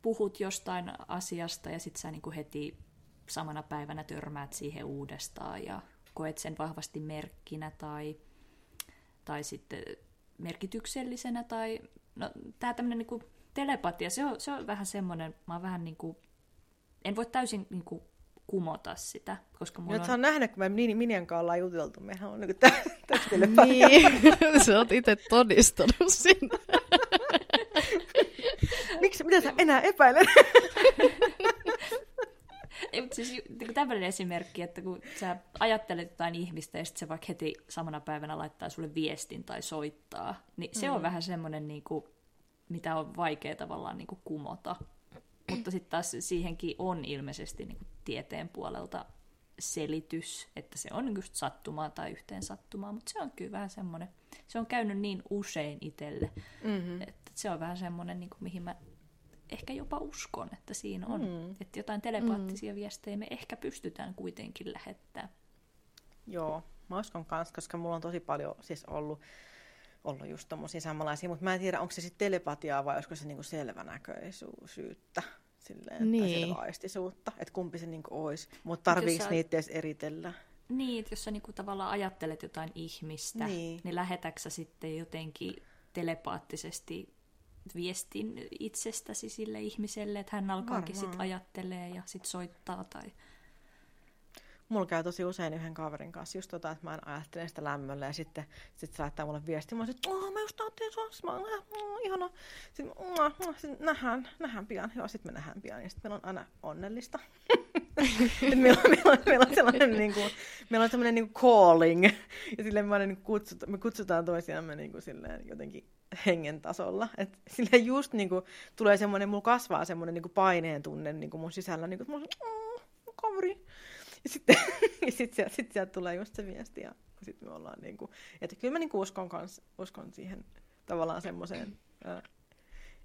puhut jostain asiasta ja sitten sä niin heti samana päivänä törmäät siihen uudestaan ja koet sen vahvasti merkkinä tai, tai sitten merkityksellisenä tai no, tämä tämmöinen niin telepatia, se on, se on vähän semmoinen, mä oon vähän niin kuin, en voi täysin niin kuin, kumota sitä, koska mulla Nyt on... nähnyt, kun me Minian kanssa ollaan juteltu, mehän on niin täysin telepatia. Niin, sä oot itse todistanut sinne. Miksi, mitä sä enää epäilet? Mutta siis niin tämmöinen esimerkki, että kun sä ajattelet jotain ihmistä ja sitten se vaikka heti samana päivänä laittaa sulle viestin tai soittaa, niin se mm. on vähän semmoinen, niin kuin, mitä on vaikea tavallaan niin kuin kumota. Mutta sitten taas siihenkin on ilmeisesti niin kuin tieteen puolelta selitys, että se on just sattumaa tai yhteen sattumaa, mutta se on kyllä vähän semmoinen, se on käynyt niin usein itselle, mm-hmm. että se on vähän semmoinen, niin kuin, mihin mä ehkä jopa uskon, että siinä on. Mm. Että jotain telepaattisia mm. viestejä me ehkä pystytään kuitenkin lähettämään. Joo, mä uskon kanssa, koska mulla on tosi paljon siis ollut, ollut just tommosia samanlaisia, mutta mä en tiedä, onko se sitten telepatiaa vai olisiko se niinku selvänäköisyyttä silleen, niin. tai selväaistisuutta, että kumpi se niinku olisi. Mutta tarviiko sä... niitä edes eritellä? Niin, että jos sä niinku tavallaan ajattelet jotain ihmistä, niin, niin lähetäksä sitten jotenkin telepaattisesti viestin itsestäsi sille ihmiselle, että hän alkaakin sitten ajattelee ja sitten soittaa tai... Mulla käy tosi usein yhden kaverin kanssa just tota, että mä ajattelen sitä lämmöllä ja sitten sit se laittaa mulle viesti. Mä että oh, mä just ajattelin sua, mä oon oh, ihana. Sitten, oh, sitten nähdään, nähdään pian. Joo, sitten me nähdään pian ja sitten meillä on aina onnellista. meillä, on, meillä, on, meillä on sellainen niin kuin, meillä on sellainen niin kuin calling ja silleen me, niin kutsut, me kutsutaan toisiamme niin kuin silleen jotenkin hengen tasolla. Et sille just niinku, tulee semmoinen, mulla kasvaa semmoinen niinku paineen tunne niinku mun sisällä, niinku, että mulla on mm, kaveri. Ja sitten ja sit sieltä, sit sieltä tulee just se viesti ja sitten me ollaan niinku, että kyllä mä niinku uskon, kans, uskon siihen tavallaan semmoiseen,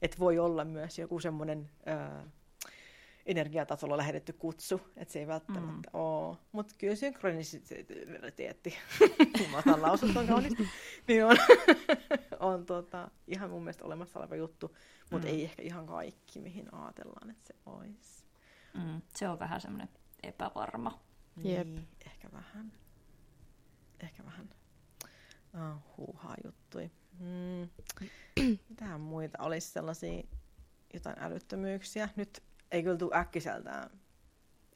että voi olla myös joku semmoinen energiatasolla lähetetty kutsu, että se ei välttämättä mm. ole. Mutta kyllä synkronisiteetti, mä lausut on niin on, on tota, ihan mun mielestä olemassa oleva juttu, mutta mm. ei ehkä ihan kaikki, mihin ajatellaan, että se olisi. Mm. Se on vähän semmoinen epävarma. Niin, Jep. ehkä vähän. Ehkä vähän. Oh, huuhaa juttui. Mm. Mitähän muita olisi sellaisia jotain älyttömyyksiä? Nyt ei kyllä tule äkkiseltään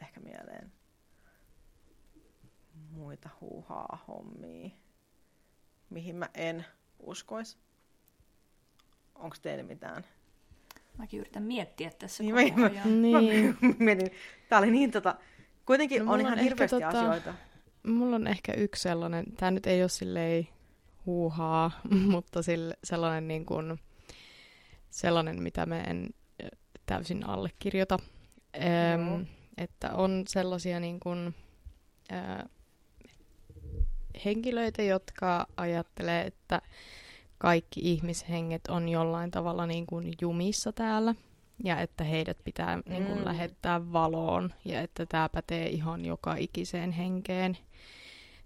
ehkä mieleen muita huuhaa hommia, mihin mä en uskois. Onko teille mitään? Mäkin yritän miettiä tässä niin, koko mä, ajan. Niin. Mä, mietin, tää oli niin tota, kuitenkin no, on ihan on hirveästi tota, asioita. Mulla on ehkä yksi sellainen, tämä nyt ei ole silleen huuhaa, mutta sille, sellainen niin kuin, sellainen, mitä mä en täysin allekirjoita. Ähm, että on sellaisia niin kuin, äh, henkilöitä, jotka ajattelee, että kaikki ihmishenget on jollain tavalla niin kuin jumissa täällä ja että heidät pitää niin kuin, mm. lähettää valoon ja että tämä pätee ihan joka ikiseen henkeen.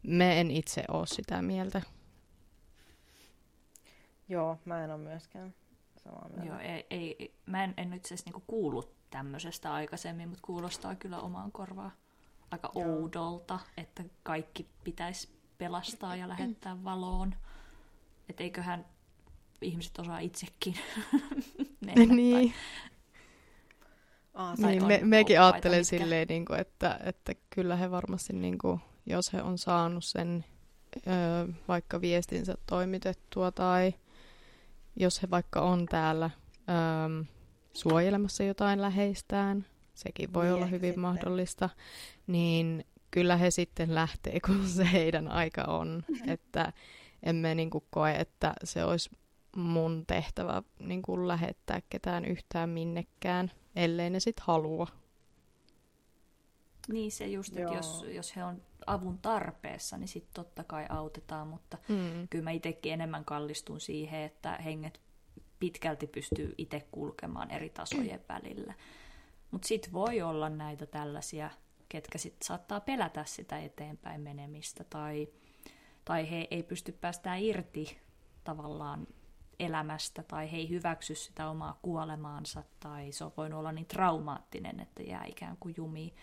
Me en itse ole sitä mieltä. Joo, mä en ole myöskään samaa mieltä. Joo, ei, ei, mä en, en itse asiassa niinku kuullut tämmöisestä aikaisemmin, mutta kuulostaa kyllä omaan korvaan aika Joo. oudolta, että kaikki pitäisi pelastaa ja lähettää valoon. Että eiköhän ihmiset osaa itsekin mennä. niin. Tai... niin, me, mekin ajattelen silleen, niin kuin, että, että kyllä he varmasti, niin kuin, jos he on saanut sen ö, vaikka viestinsä toimitettua tai jos he vaikka on täällä äm, suojelemassa jotain läheistään, sekin voi Niin, olla hyvin sitten. mahdollista, niin kyllä he sitten lähtee, kun se heidän aika on. että emme niin kuin koe, että se olisi mun tehtävä niin kuin lähettää ketään yhtään minnekään, ellei ne sitten halua. Niin se just, että Joo. jos, jos he on avun tarpeessa, niin sitten totta kai autetaan, mutta Mm. kyllä mä itsekin enemmän kallistun siihen, että henget pitkälti pystyy itse kulkemaan eri tasojen välillä. Mutta sitten voi olla näitä tällaisia, ketkä sitten saattaa pelätä sitä eteenpäin menemistä tai, tai he ei pysty päästään irti tavallaan elämästä tai he ei hyväksy sitä omaa kuolemaansa tai se on voinut olla niin traumaattinen, että jää ikään kuin jumiin.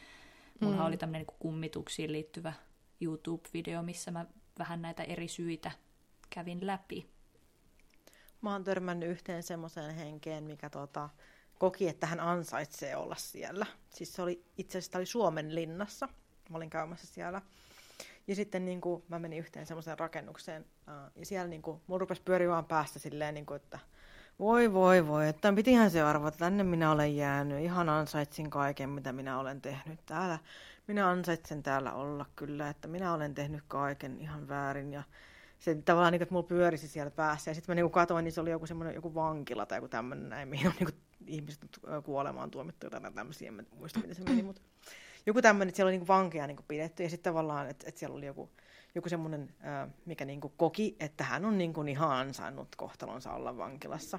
Mulla Mm. oli tämmöinen niin kummituksiin liittyvä YouTube-video, missä mä vähän näitä eri syitä kävin läpi. Mä oon törmännyt yhteen semmoiseen henkeen, mikä tota, koki, että hän ansaitsee olla siellä. Siis se oli itse asiassa oli Suomen linnassa. Mä olin käymässä siellä. Ja sitten niin kuin, mä menin yhteen semmoiseen rakennukseen. ja siellä niin kuin, mulla rupesi pyörimään päästä silleen, niin kuin, että voi voi voi, että pitihän se arvata, tänne minä olen jäänyt. Ihan ansaitsin kaiken, mitä minä olen tehnyt täällä. Minä ansaitsen täällä olla kyllä, että minä olen tehnyt kaiken ihan väärin. Ja se tavallaan, niin että mulla pyörisi siellä päässä. Ja sitten mä niin katsoin, niin se oli joku semmoinen joku vankila tai joku tämmöinen näin, mihin on niin ihmiset kuolemaan tuomittu tai tämmöisiä, en mä muista miten se meni, mutta joku tämmöinen, että siellä oli niin vankeja niin pidetty ja sitten tavallaan, että, että siellä oli joku, joku semmoinen, mikä niin kuin koki, että hän on niin kuin ihan ansainnut kohtalonsa olla vankilassa.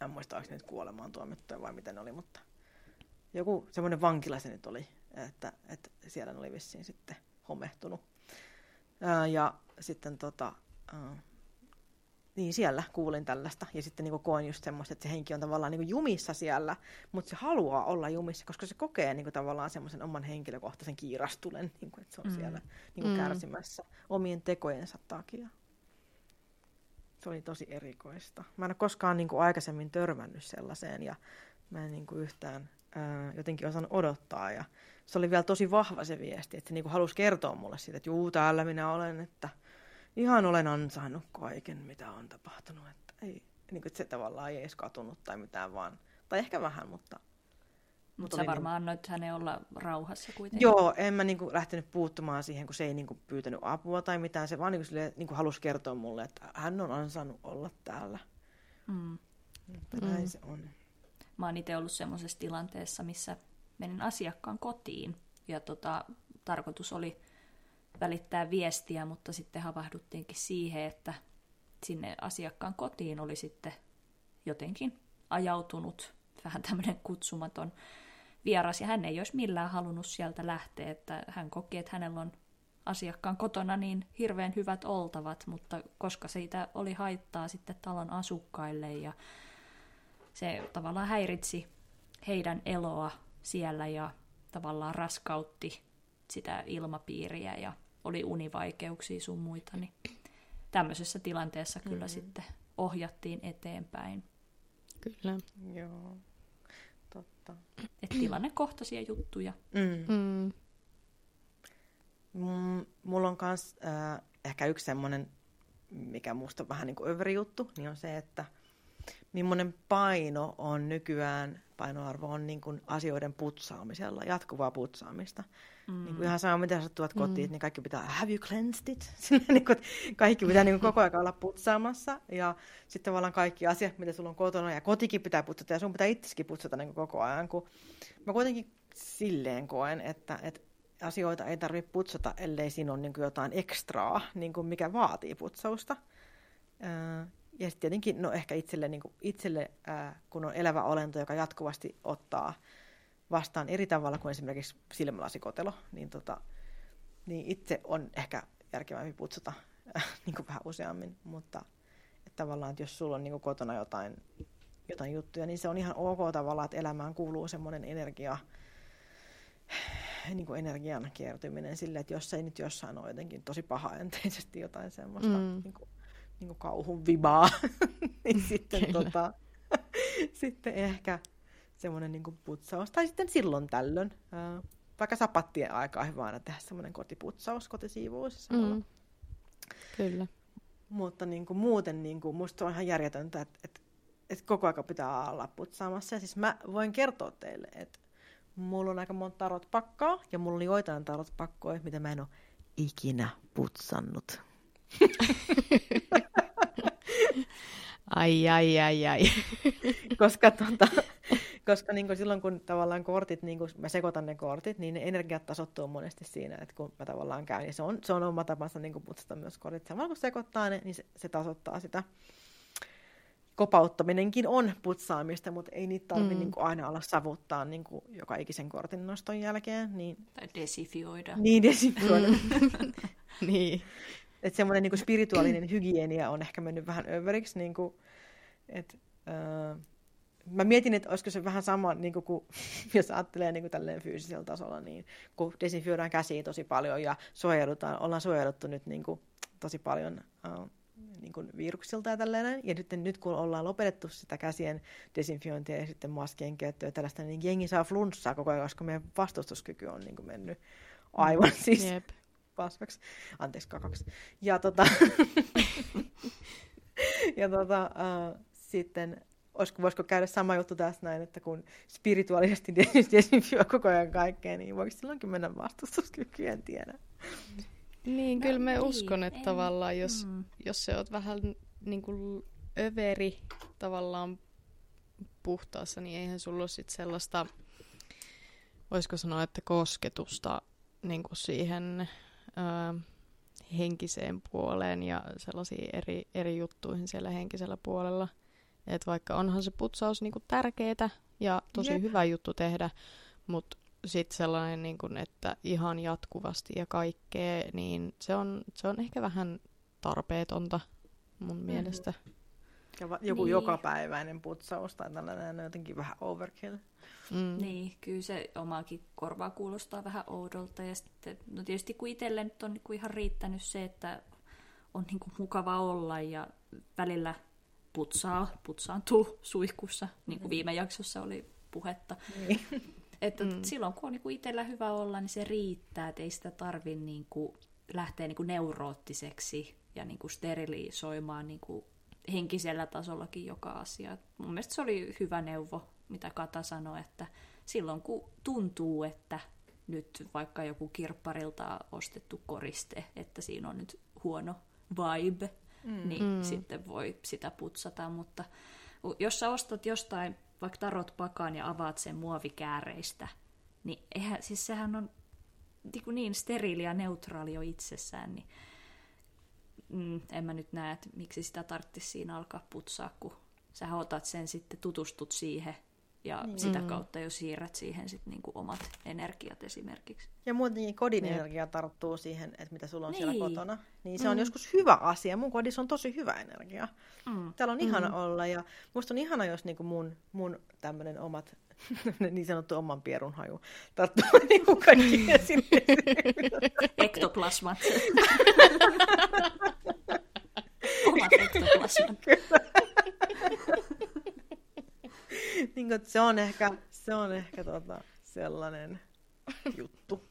En muista, ne nyt kuolemaan tuomittuja vai miten oli, mutta joku semmoinen vankila se nyt oli, että, että siellä oli vissiin sitten homehtunut. Ja sitten tota, niin siellä kuulin tällaista ja sitten niin koin just semmoista, että se henki on tavallaan niin jumissa siellä, mutta se haluaa olla jumissa, koska se kokee niin tavallaan semmoisen oman henkilökohtaisen kiirastulen, niin kuin, että se on Mm. siellä niin Mm. kärsimässä omien tekojensa takia. Se oli tosi erikoista. Mä en ole koskaan niin kuin aikaisemmin törmännyt sellaiseen ja mä en niin kuin yhtään ää, jotenkin osannut odottaa. Ja se oli vielä tosi vahva se viesti, että se niin kuin halusi kertoa mulle siitä, että juu, täällä minä olen, että ihan olen ansainnut kaiken, mitä on tapahtunut. Että ei, niin kuin, että se tavallaan ei edes katunut tai mitään vaan, tai ehkä vähän, mutta... Mutta sä varmaan annoit hänen olla rauhassa kuitenkin. Joo, en mä niinku lähtenyt puuttumaan siihen, kun se ei niinku pyytänyt apua tai mitään. Se vaan niinku silleen, niinku halusi kertoa mulle, että hän on ansainnut olla täällä. Mm. Että Mm. näin se on. Mä oon itse ollut semmoisessa tilanteessa, missä menin asiakkaan kotiin ja tota, tarkoitus oli välittää viestiä, mutta sitten havahduttiinkin siihen, että sinne asiakkaan kotiin oli sitten jotenkin ajautunut vähän tämmöinen kutsumaton vieras. Ja hän ei olisi millään halunnut sieltä lähteä, että hän koki, että hänellä on asiakkaan kotona niin hirveän hyvät oltavat, mutta koska siitä oli haittaa sitten talon asukkaille ja se tavallaan häiritsi heidän eloa siellä ja tavallaan raskautti sitä ilmapiiriä ja oli univaikeuksia sun muita, niin tämmöisessä tilanteessa kyllä Mhm. sitten ohjattiin eteenpäin. Kyllä. Joo, totta. Et tilannekohtaisia juttuja. Mm. Mm. Mm, mulla on kans äh, ehkä yksi semmoinen, mikä musta on vähän niin kuin överi juttu, niin on se, että millainen paino on nykyään, painoarvo on niin kuin asioiden putsaamisella, jatkuvaa putsaamista. Mm. Niin kuin ihan sama, mitä sä tuot kotiin, Mm. niin kaikki pitää, have you cleansed it? Niin kuin, kaikki pitää niin kuin koko ajan olla putsaamassa. Ja sitten tavallaan kaikki asiat, mitä sulla on kotona, ja kotikin pitää putsata, ja sun pitää itseskin putsata niin kuin koko ajan. Kun mä kuitenkin silleen koen, että, että asioita ei tarvitse putsata, ellei siinä ole niin kuin jotain ekstraa, niin kuin mikä vaatii putsausta. Ja sitten tietenkin, no ehkä itselle, niin kuin itselle ää, kun on elävä olento, joka jatkuvasti ottaa vastaan eri tavalla kuin esimerkiksi silmälasikotelo, niin, tota, niin itse on ehkä järkevämpi putsata niin kuin vähän useammin, mutta että tavallaan, että jos sulla on niin kuin kotona jotain, jotain juttuja, niin se on ihan ok tavallaan, että elämään kuuluu semmoinen energia, niin kuin energian kiertyminen sille, että jos ei nyt jossain ole jotenkin tosi pahaenteisesti jotain semmoista Mm. niin kuin, niin kuin kauhun vibaa, niin sitten, Kyllä. tota, sitten ehkä semmoinen niin putsaus. Tai sitten silloin tällöin, ää, vaikka sapattien aikaa hyvä aina tehdä semmoinen kotiputsaus, kotisiivuus. samalla. Mm. Kyllä. mutta niin kuin muuten niin kuin, musta on ihan järjetöntä, että, että, että koko ajan pitää olla putsaamassa. Ja siis mä voin kertoa teille, että mulla on aika monta tarot-pakkaa, ja mulla oli joitain tarot-pakkoja, mitä mä en ole ikinä putsannut. Ai, ai, ai, ai. koska tota, koska niin kuin silloin, kun tavallaan kortit, niin kuin mä sekoitan ne kortit, niin ne energiat tasottuu monesti siinä, että kun mä tavallaan käyn. Ja se on, se on oma tapansa niin putsata myös kortit. Samalla kun sekoittaa ne, niin se, se tasoittaa sitä. Kopauttaminenkin on putsaamista, mutta ei niitä tarvitse mm. niin kuin aina olla savuttaa niin kuin joka ikisen kortin noston jälkeen. Niin... Tai desifioida. Niin, desifioida. Mm. niin. Että semmoinen niin spirituaalinen hygienia on ehkä mennyt vähän överiksi. Niin kuin, että, äh, mä mietin, että olisiko se vähän sama, niin kuin, kun, jos ajattelee niin kuin tälleen fyysisellä tasolla, niin kun desinfioidaan käsiä tosi paljon ja suojaudutaan, ollaan suojauduttu nyt niin kuin, tosi paljon uh, niin kuin viruksilta ja tällainen. Ja nyt, nyt kun ollaan lopetettu sitä käsien desinfiointia ja sitten maskien käyttöä ja tällaista, niin jengi saa flunssaa koko ajan, koska meidän vastustuskyky on niin kuin mennyt aivan mm, siis yep. Pasvaksi. Anteeksi, kakaksi. Ja tota, ja tota, uh, sitten olisiko, voisiko käydä sama juttu tässä näin, että kun spirituaalisesti desinfioi koko ajan kaikkea, niin voiko silloinkin mennä vastustuskyky, en tiedä. Niin, no, kyllä mä niin, uskon, että en, tavallaan jos, mm. jos se oot vähän niin kuin överi tavallaan puhtaassa, niin eihän sulla ole sit sellaista, voisiko sanoa, että kosketusta niin kuin siihen ö, henkiseen puoleen ja sellaisiin eri, eri juttuihin siellä henkisellä puolella. Et vaikka onhan se putsaus niinku tärkeää ja tosi Jep. hyvä juttu tehdä, mutta sitten sellainen, niinku, että ihan jatkuvasti ja kaikkea, niin se on, se on ehkä vähän tarpeetonta mun mm-hmm. mielestä. Ja va- joku niin. jokapäiväinen putsaus tai tällainen on jotenkin vähän overkill. Mm. Niin, kyllä se omaakin korvaa kuulostaa vähän oudolta. Ja sitten, no tietysti kun itselle nyt on niin ihan riittänyt se, että on niin kuin mukava olla ja välillä putsaa, putsaantuu suihkussa, niin kuin mm. viime jaksossa oli puhetta. Niin. Että mm. silloin kun on niin kuin itsellä hyvä olla, niin se riittää, että ei sitä tarvitse niin kuin lähteä niin kuin neuroottiseksi ja niin kuin sterilisoimaan niin kuin henkisellä tasollakin joka asia. Mun mielestä se oli hyvä neuvo, mitä Kata sanoi, että silloin kun tuntuu, että nyt vaikka joku kirpparilta ostettu koriste, että siinä on nyt huono vibe, mm. niin mm. sitten voi sitä putsata, mutta jos sä ostat jostain vaikka tarot pakaan ja avaat sen muovikääreistä, niin eihän, siis sehän on niin, niin steriili ja neutraali jo itsessään, niin mm, en mä nyt näe, että miksi sitä tarvitsisi siinä alkaa putsaa, kun sä otat sen sitten, tutustut siihen ja niin. sitä mm. kautta jo siirrät siihen sit niinku omat energiat esimerkiksi. Ja muutenkin kodin ja. energia tarttuu siihen, että mitä sulla on niin. siellä kotona. Niin se mm. on joskus hyvä asia. Mun kodissa on tosi hyvä energia. Mm. Täällä on ihana mm. olla ja musta on ihana, jos niinku mun, mun tämmöinen omat niin sanottu oman pierun haju tarttuu niinku kaikki sinne. Ektoplasmat. Niin kuin, se on ehkä, se on ehkä tota, sellainen juttu.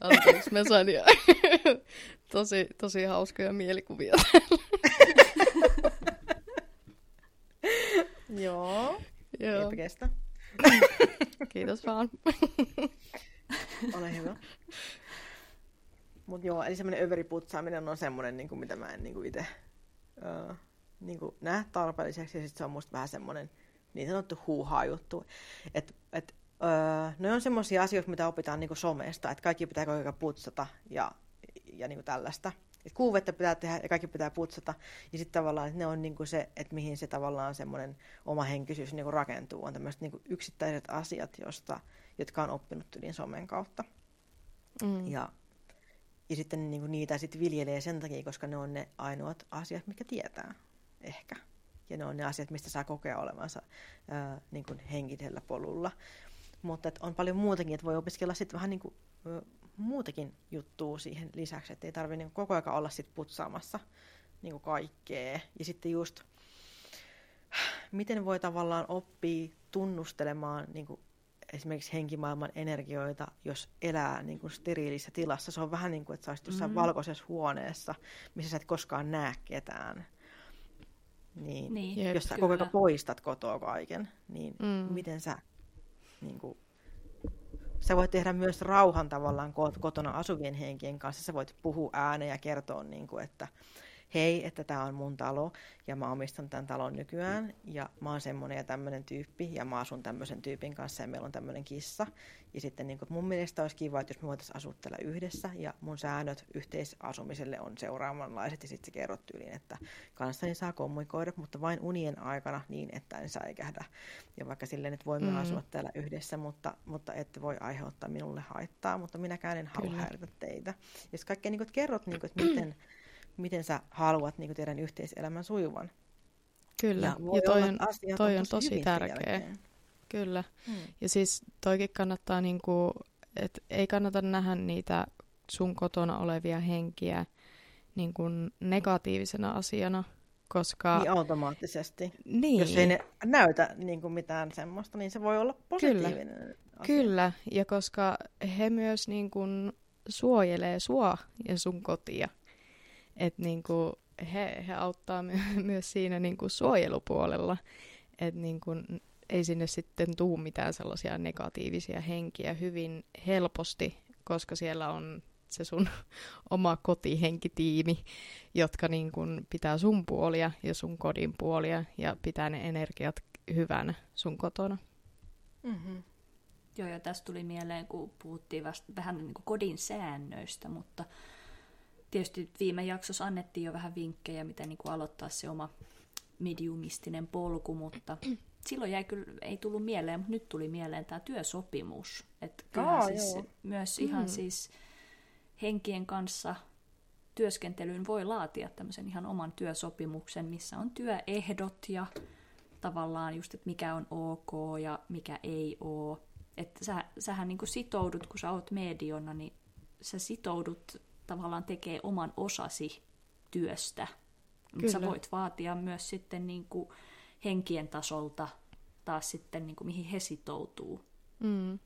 Anteeksi, mä sain jo tosi, tosi hauskoja mielikuvia Joo. Joo. Eipä kestä. Kiitos vaan. Ole hyvä. Mutta joo, eli semmoinen överiputsaaminen on semmoinen, niin kuin, mitä mä en niin kuin itse uh, niin kuin, näe tarpeelliseksi, ja sitten se on musta vähän semmoinen niin sanottu huuhaa juttu. Et, et, öö, ne on semmoisia asioita, mitä opitaan niin kuin somesta, että kaikki pitää koko ajan putsata ja, ja niin kuin tällaista. Et kuuvettä pitää tehdä ja kaikki pitää putsata. Ja sitten tavallaan että ne on niin kuin se, että mihin se tavallaan semmoinen oma henkisyys niin kuin rakentuu. On tämmöiset niin kuin yksittäiset asiat, josta, jotka on oppinut yli somen kautta. Mm. Ja, ja sitten niin kuin niitä sit viljelee sen takia, koska ne on ne ainoat asiat, mikä tietää ehkä. Ja ne on ne asiat, mistä saa kokea olevansa ää, niin kuin henkisellä polulla. Mutta on paljon muutakin, että voi opiskella sitten vähän niin kuin, ä, muutakin juttua siihen lisäksi, että ei tarvitse niin koko ajan olla sit putsaamassa niin kuin kaikkea. Ja sitten just, miten voi tavallaan oppia tunnustelemaan niin kuin esimerkiksi henkimaailman energioita, jos elää niin kuin steriilissä tilassa. Se on vähän niin kuin, että sä olisit jossain Mm. valkoisessa huoneessa, missä sä et koskaan näe ketään. Niin, Niin, Jep. jos sä koko ajan poistat kotoa kaiken, niin Mm. miten sä, niin kuin, sä voit tehdä myös rauhan tavallaan ko- kotona asuvien henkien kanssa. Sä voit puhua ääneen ja kertoa, niin kuin, että hei, että tämä on mun talo ja mä omistan tämän talon nykyään ja mä oon semmoinen ja tämmöinen tyyppi ja mä asun tämmöisen tyypin kanssa ja meillä on tämmöinen kissa. Ja sitten niin kuin, mun mielestä olisi kiva, että jos me voitaisiin asua täällä yhdessä ja mun säännöt yhteisasumiselle on seuraavanlaiset ja sitten se kerrot tyyliin, että kanssani saa kommunikoida, mutta vain unien aikana niin, että en säikähdä. Ja vaikka silleen, että voimme Mm. asua täällä yhdessä, mutta, mutta ette voi aiheuttaa minulle haittaa, mutta minäkään en halua häiritä teitä. Ja jos kaikkea niin kerrot, niin kuin, että miten, miten sä haluat niin kuin, teidän yhteiselämän sujuvan. Kyllä, Ja ja, toi, on, toi on tosi tärkeä. Kyllä. Hmm. Ja siis toikin kannattaa, niinku, että ei kannata nähdä niitä sun kotona olevia henkiä niinku negatiivisena asiana, koska... Niin automaattisesti. niin, Jos ei ne näytä niin kuin mitään semmoista, niin se voi olla positiivinen asia. Kyllä, ja koska he myös niin kuin suojelee sua ja sun kotia. Että niin kuin he, he auttaa my- myös siinä niin kuin suojelupuolella. Että niin kuin ei sinne sitten tuu mitään sellaisia negatiivisia henkiä hyvin helposti, koska siellä on se sun oma kotihenkitiimi, jotka niin kuin pitää sun puolia ja sun kodin puolia ja pitää ne energiat hyvänä sun kotona. Mm-hmm. Joo, ja tästä tuli mieleen, kun puhuttiin vasta vähän niin kuin kodin säännöistä, mutta tietysti viime jaksossa annettiin jo vähän vinkkejä, miten niin kuin aloittaa se oma mediumistinen polku, mutta silloin jäi kyllä, ei tullut mieleen, mutta nyt tuli mieleen tämä työsopimus. Että kyllähän Aa, siis joo. myös ihan Mm. siis henkien kanssa työskentelyyn voi laatia tämmöisen ihan oman työsopimuksen, missä on työehdot ja tavallaan just, että mikä on ok ja mikä ei ole. Että sä, sähän niin sitoudut, kun sä oot mediona, niin sä sitoudut tavallaan tekee oman osasi työstä. Mutta sä voit vaatia myös sitten niin kuin henkien tasolta taas sitten, niin kuin mihin he sitoutuu. Mm.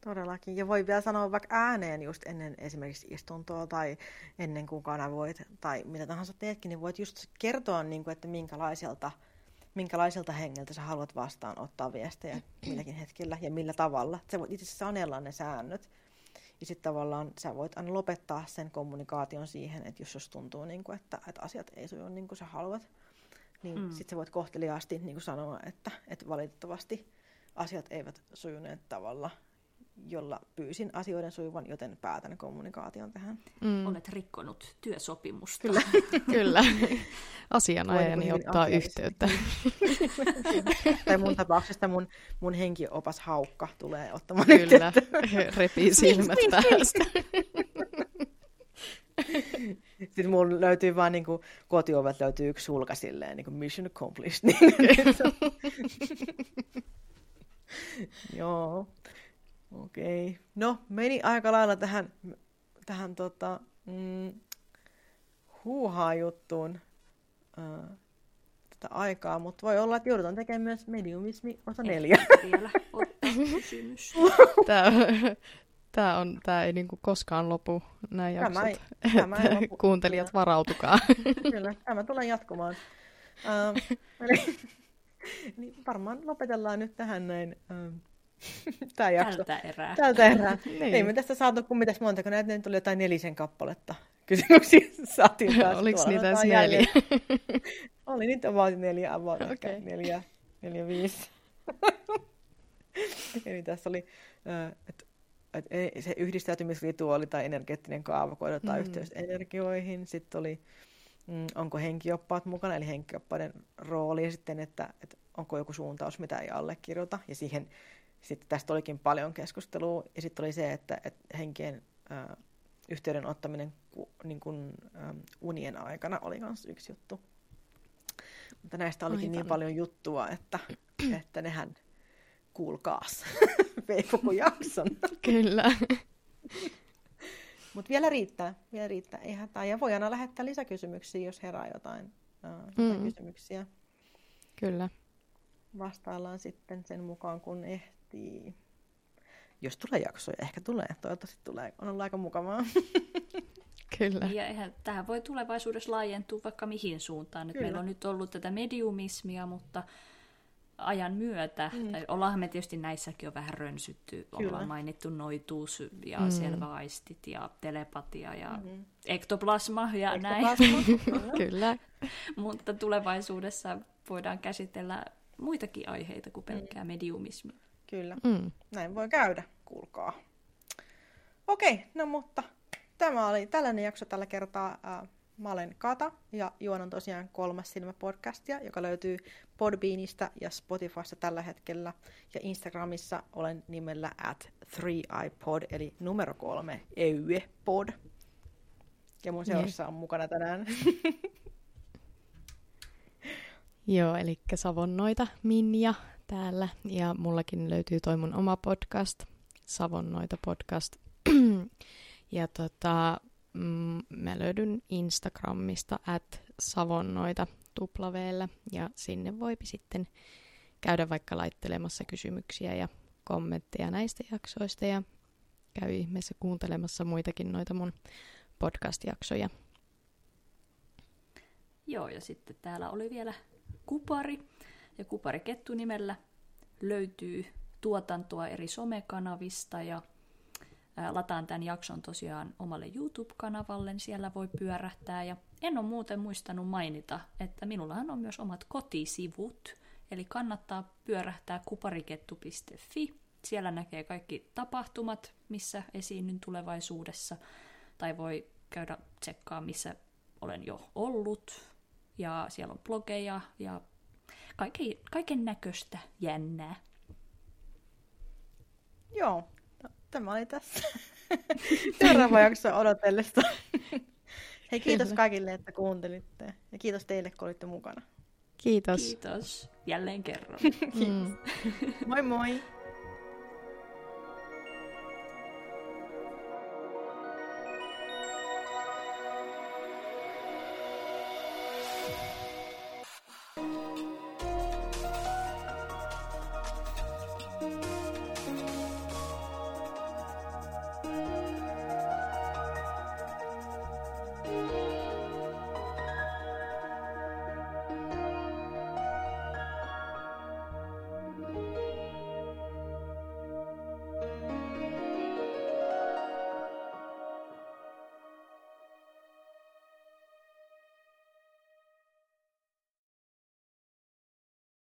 Todellakin. Ja voi vielä sanoa vaikka ääneen just ennen esimerkiksi istuntoa tai ennen kuin kanavoit tai mitä tahansa teetkin, niin voit just kertoa, niin kuin, että minkälaiselta, minkälaiselta hengeltä sä haluat vastaanottaa viestejä milläkin hetkellä ja millä tavalla. Sä voit itse sanella ne säännöt. Ja sitten tavallaan sä voit aina lopettaa sen kommunikaation siihen, että jos jos tuntuu, niin kuin, että, että asiat ei suju niin kuin sä haluat, niin Mm. sitten sä voit kohteliaasti niin kuin sanoa, että, että valitettavasti asiat eivät sujuneet tavalla, jolla pyysin asioiden sujuvan, joten päätän kommunikaation tähän. Mm. Olet rikkonut työsopimusta. Kyllä. Kyllä. Asianajani niin ottaa yhteyttä. tai mun tapauksesta mun, mun henkiopas haukka tulee ottamaan Kyllä. yhteyttä. Repii silmät päästä. Sitten mun löytyy vaan niin kuin, kotiovet löytyy yksi sulka silleen, niin kuin mission accomplished. Niin, Joo, okei. Okay. No, meni aika lailla tähän, tähän tota, mm, huuhaa juttuun äh, tätä aikaa, mutta voi olla, että joudutaan tekemään myös mediumismi osa neljä. Vielä kysymys. Tämä, tämä, on, tämä ei niinku koskaan lopu, nämä Tämä jaksot. ei- tämä ei lopu. Kuuntelijat varautukaa. Kyllä, tämä tulee jatkumaan. Ähm, eli, niin varmaan lopetellaan nyt tähän näin ähm, tämä jakso. Tältä erää. Tältä erää. Niin. Ei me tästä saatu kuin mitäs monta, kun näitä nyt tuli jotain nelisen kappaletta. Kysymyksiä saatiin taas. Oliko tuolla niitä edes neljä? jäljellä. Oli niitä about neljä, about okay. ehkä neljä, neljä, viisi. Eli tässä oli, että et ei- se yhdistäytymisrituaali tai energeettinen kaava, kun Mm. mm. yhteys energioihin. Sitten oli, mm, onko henkioppaat mukana, eli henkioppaiden rooli, ja sitten, että, että onko joku suuntaus, mitä ei allekirjoita. Ja siihen, sitten tästä olikin paljon keskustelua. Ja sitten oli se, että, että henkien ää, yhteyden ottaminen ku, niin kuin, äm, unien aikana oli myös yksi juttu. Mutta näistä olikin niin Aivan. paljon juttua, että, että nehän kuulkaas. Vei koko jakson. Kyllä. Mutta vielä riittää, vielä riittää. Ei hätää. Ja voi aina lähettää lisäkysymyksiä, jos herää jotain, uh, jotain Mm. kysymyksiä. Kyllä. Vastaillaan sitten sen mukaan, kun ehtii. Podcastiin. Jos tulee jaksoja, ehkä tulee. Toivottavasti tulee. On ollut aika mukavaa. Kyllä. Ja eihän, tähän voi tulevaisuudessa laajentua vaikka mihin suuntaan. Nyt meillä on nyt ollut tätä mediumismia, mutta ajan myötä, mm. tai ollaanhan me tietysti näissäkin on vähän rönsytty, Kyllä. ollaan mainittu noituus ja Mm. mm. selväaistit ja telepatia ja mm-hmm. ektoplasma ja näin, Ektoplasma, kyllä. Kyllä. mutta tulevaisuudessa voidaan käsitellä muitakin aiheita kuin pelkkää mediumismia. Kyllä. Mm. Näin voi käydä, kuulkaa. Okei, no mutta tämä oli tällainen jakso tällä kertaa. Äh, Mä olen Kata ja juonan tosiaan kolmas silmä podcastia, joka löytyy Podbeanista ja Spotifysta tällä hetkellä. Ja Instagramissa olen nimellä at 3iPod, eli numero kolme EYE-pod. Ja mun seurassa on mukana tänään. Joo, eli Savonnoita Minja täällä. Ja mullakin löytyy toi mun oma podcast, Savonnoita podcast. ja tota, mm, mä löydyn Instagramista at Savonnoita tuplaveellä. Ja sinne voi sitten käydä vaikka laittelemassa kysymyksiä ja kommentteja näistä jaksoista. Ja käy ihmeessä kuuntelemassa muitakin noita mun podcast-jaksoja. Joo, ja sitten täällä oli vielä Kupari. Ja Kupari Kettu nimellä löytyy tuotantoa eri somekanavista ja lataan tämän jakson tosiaan omalle YouTube-kanavalle, niin siellä voi pyörähtää. Ja en ole muuten muistanut mainita, että minullahan on myös omat kotisivut, eli kannattaa pyörähtää kuparikettu.fi. Siellä näkee kaikki tapahtumat, missä esiinnyn tulevaisuudessa, tai voi käydä tsekkaa, missä olen jo ollut. Ja siellä on blogeja ja kaiken, kaiken näköistä jännää. Joo, t- tämä oli tässä. Seuraava jakso odotellesta. Hei, kiitos Kyllä. kaikille, että kuuntelitte. Ja kiitos teille, kun olitte mukana. Kiitos. Kiitos jälleen kerran. Mm. Moi moi!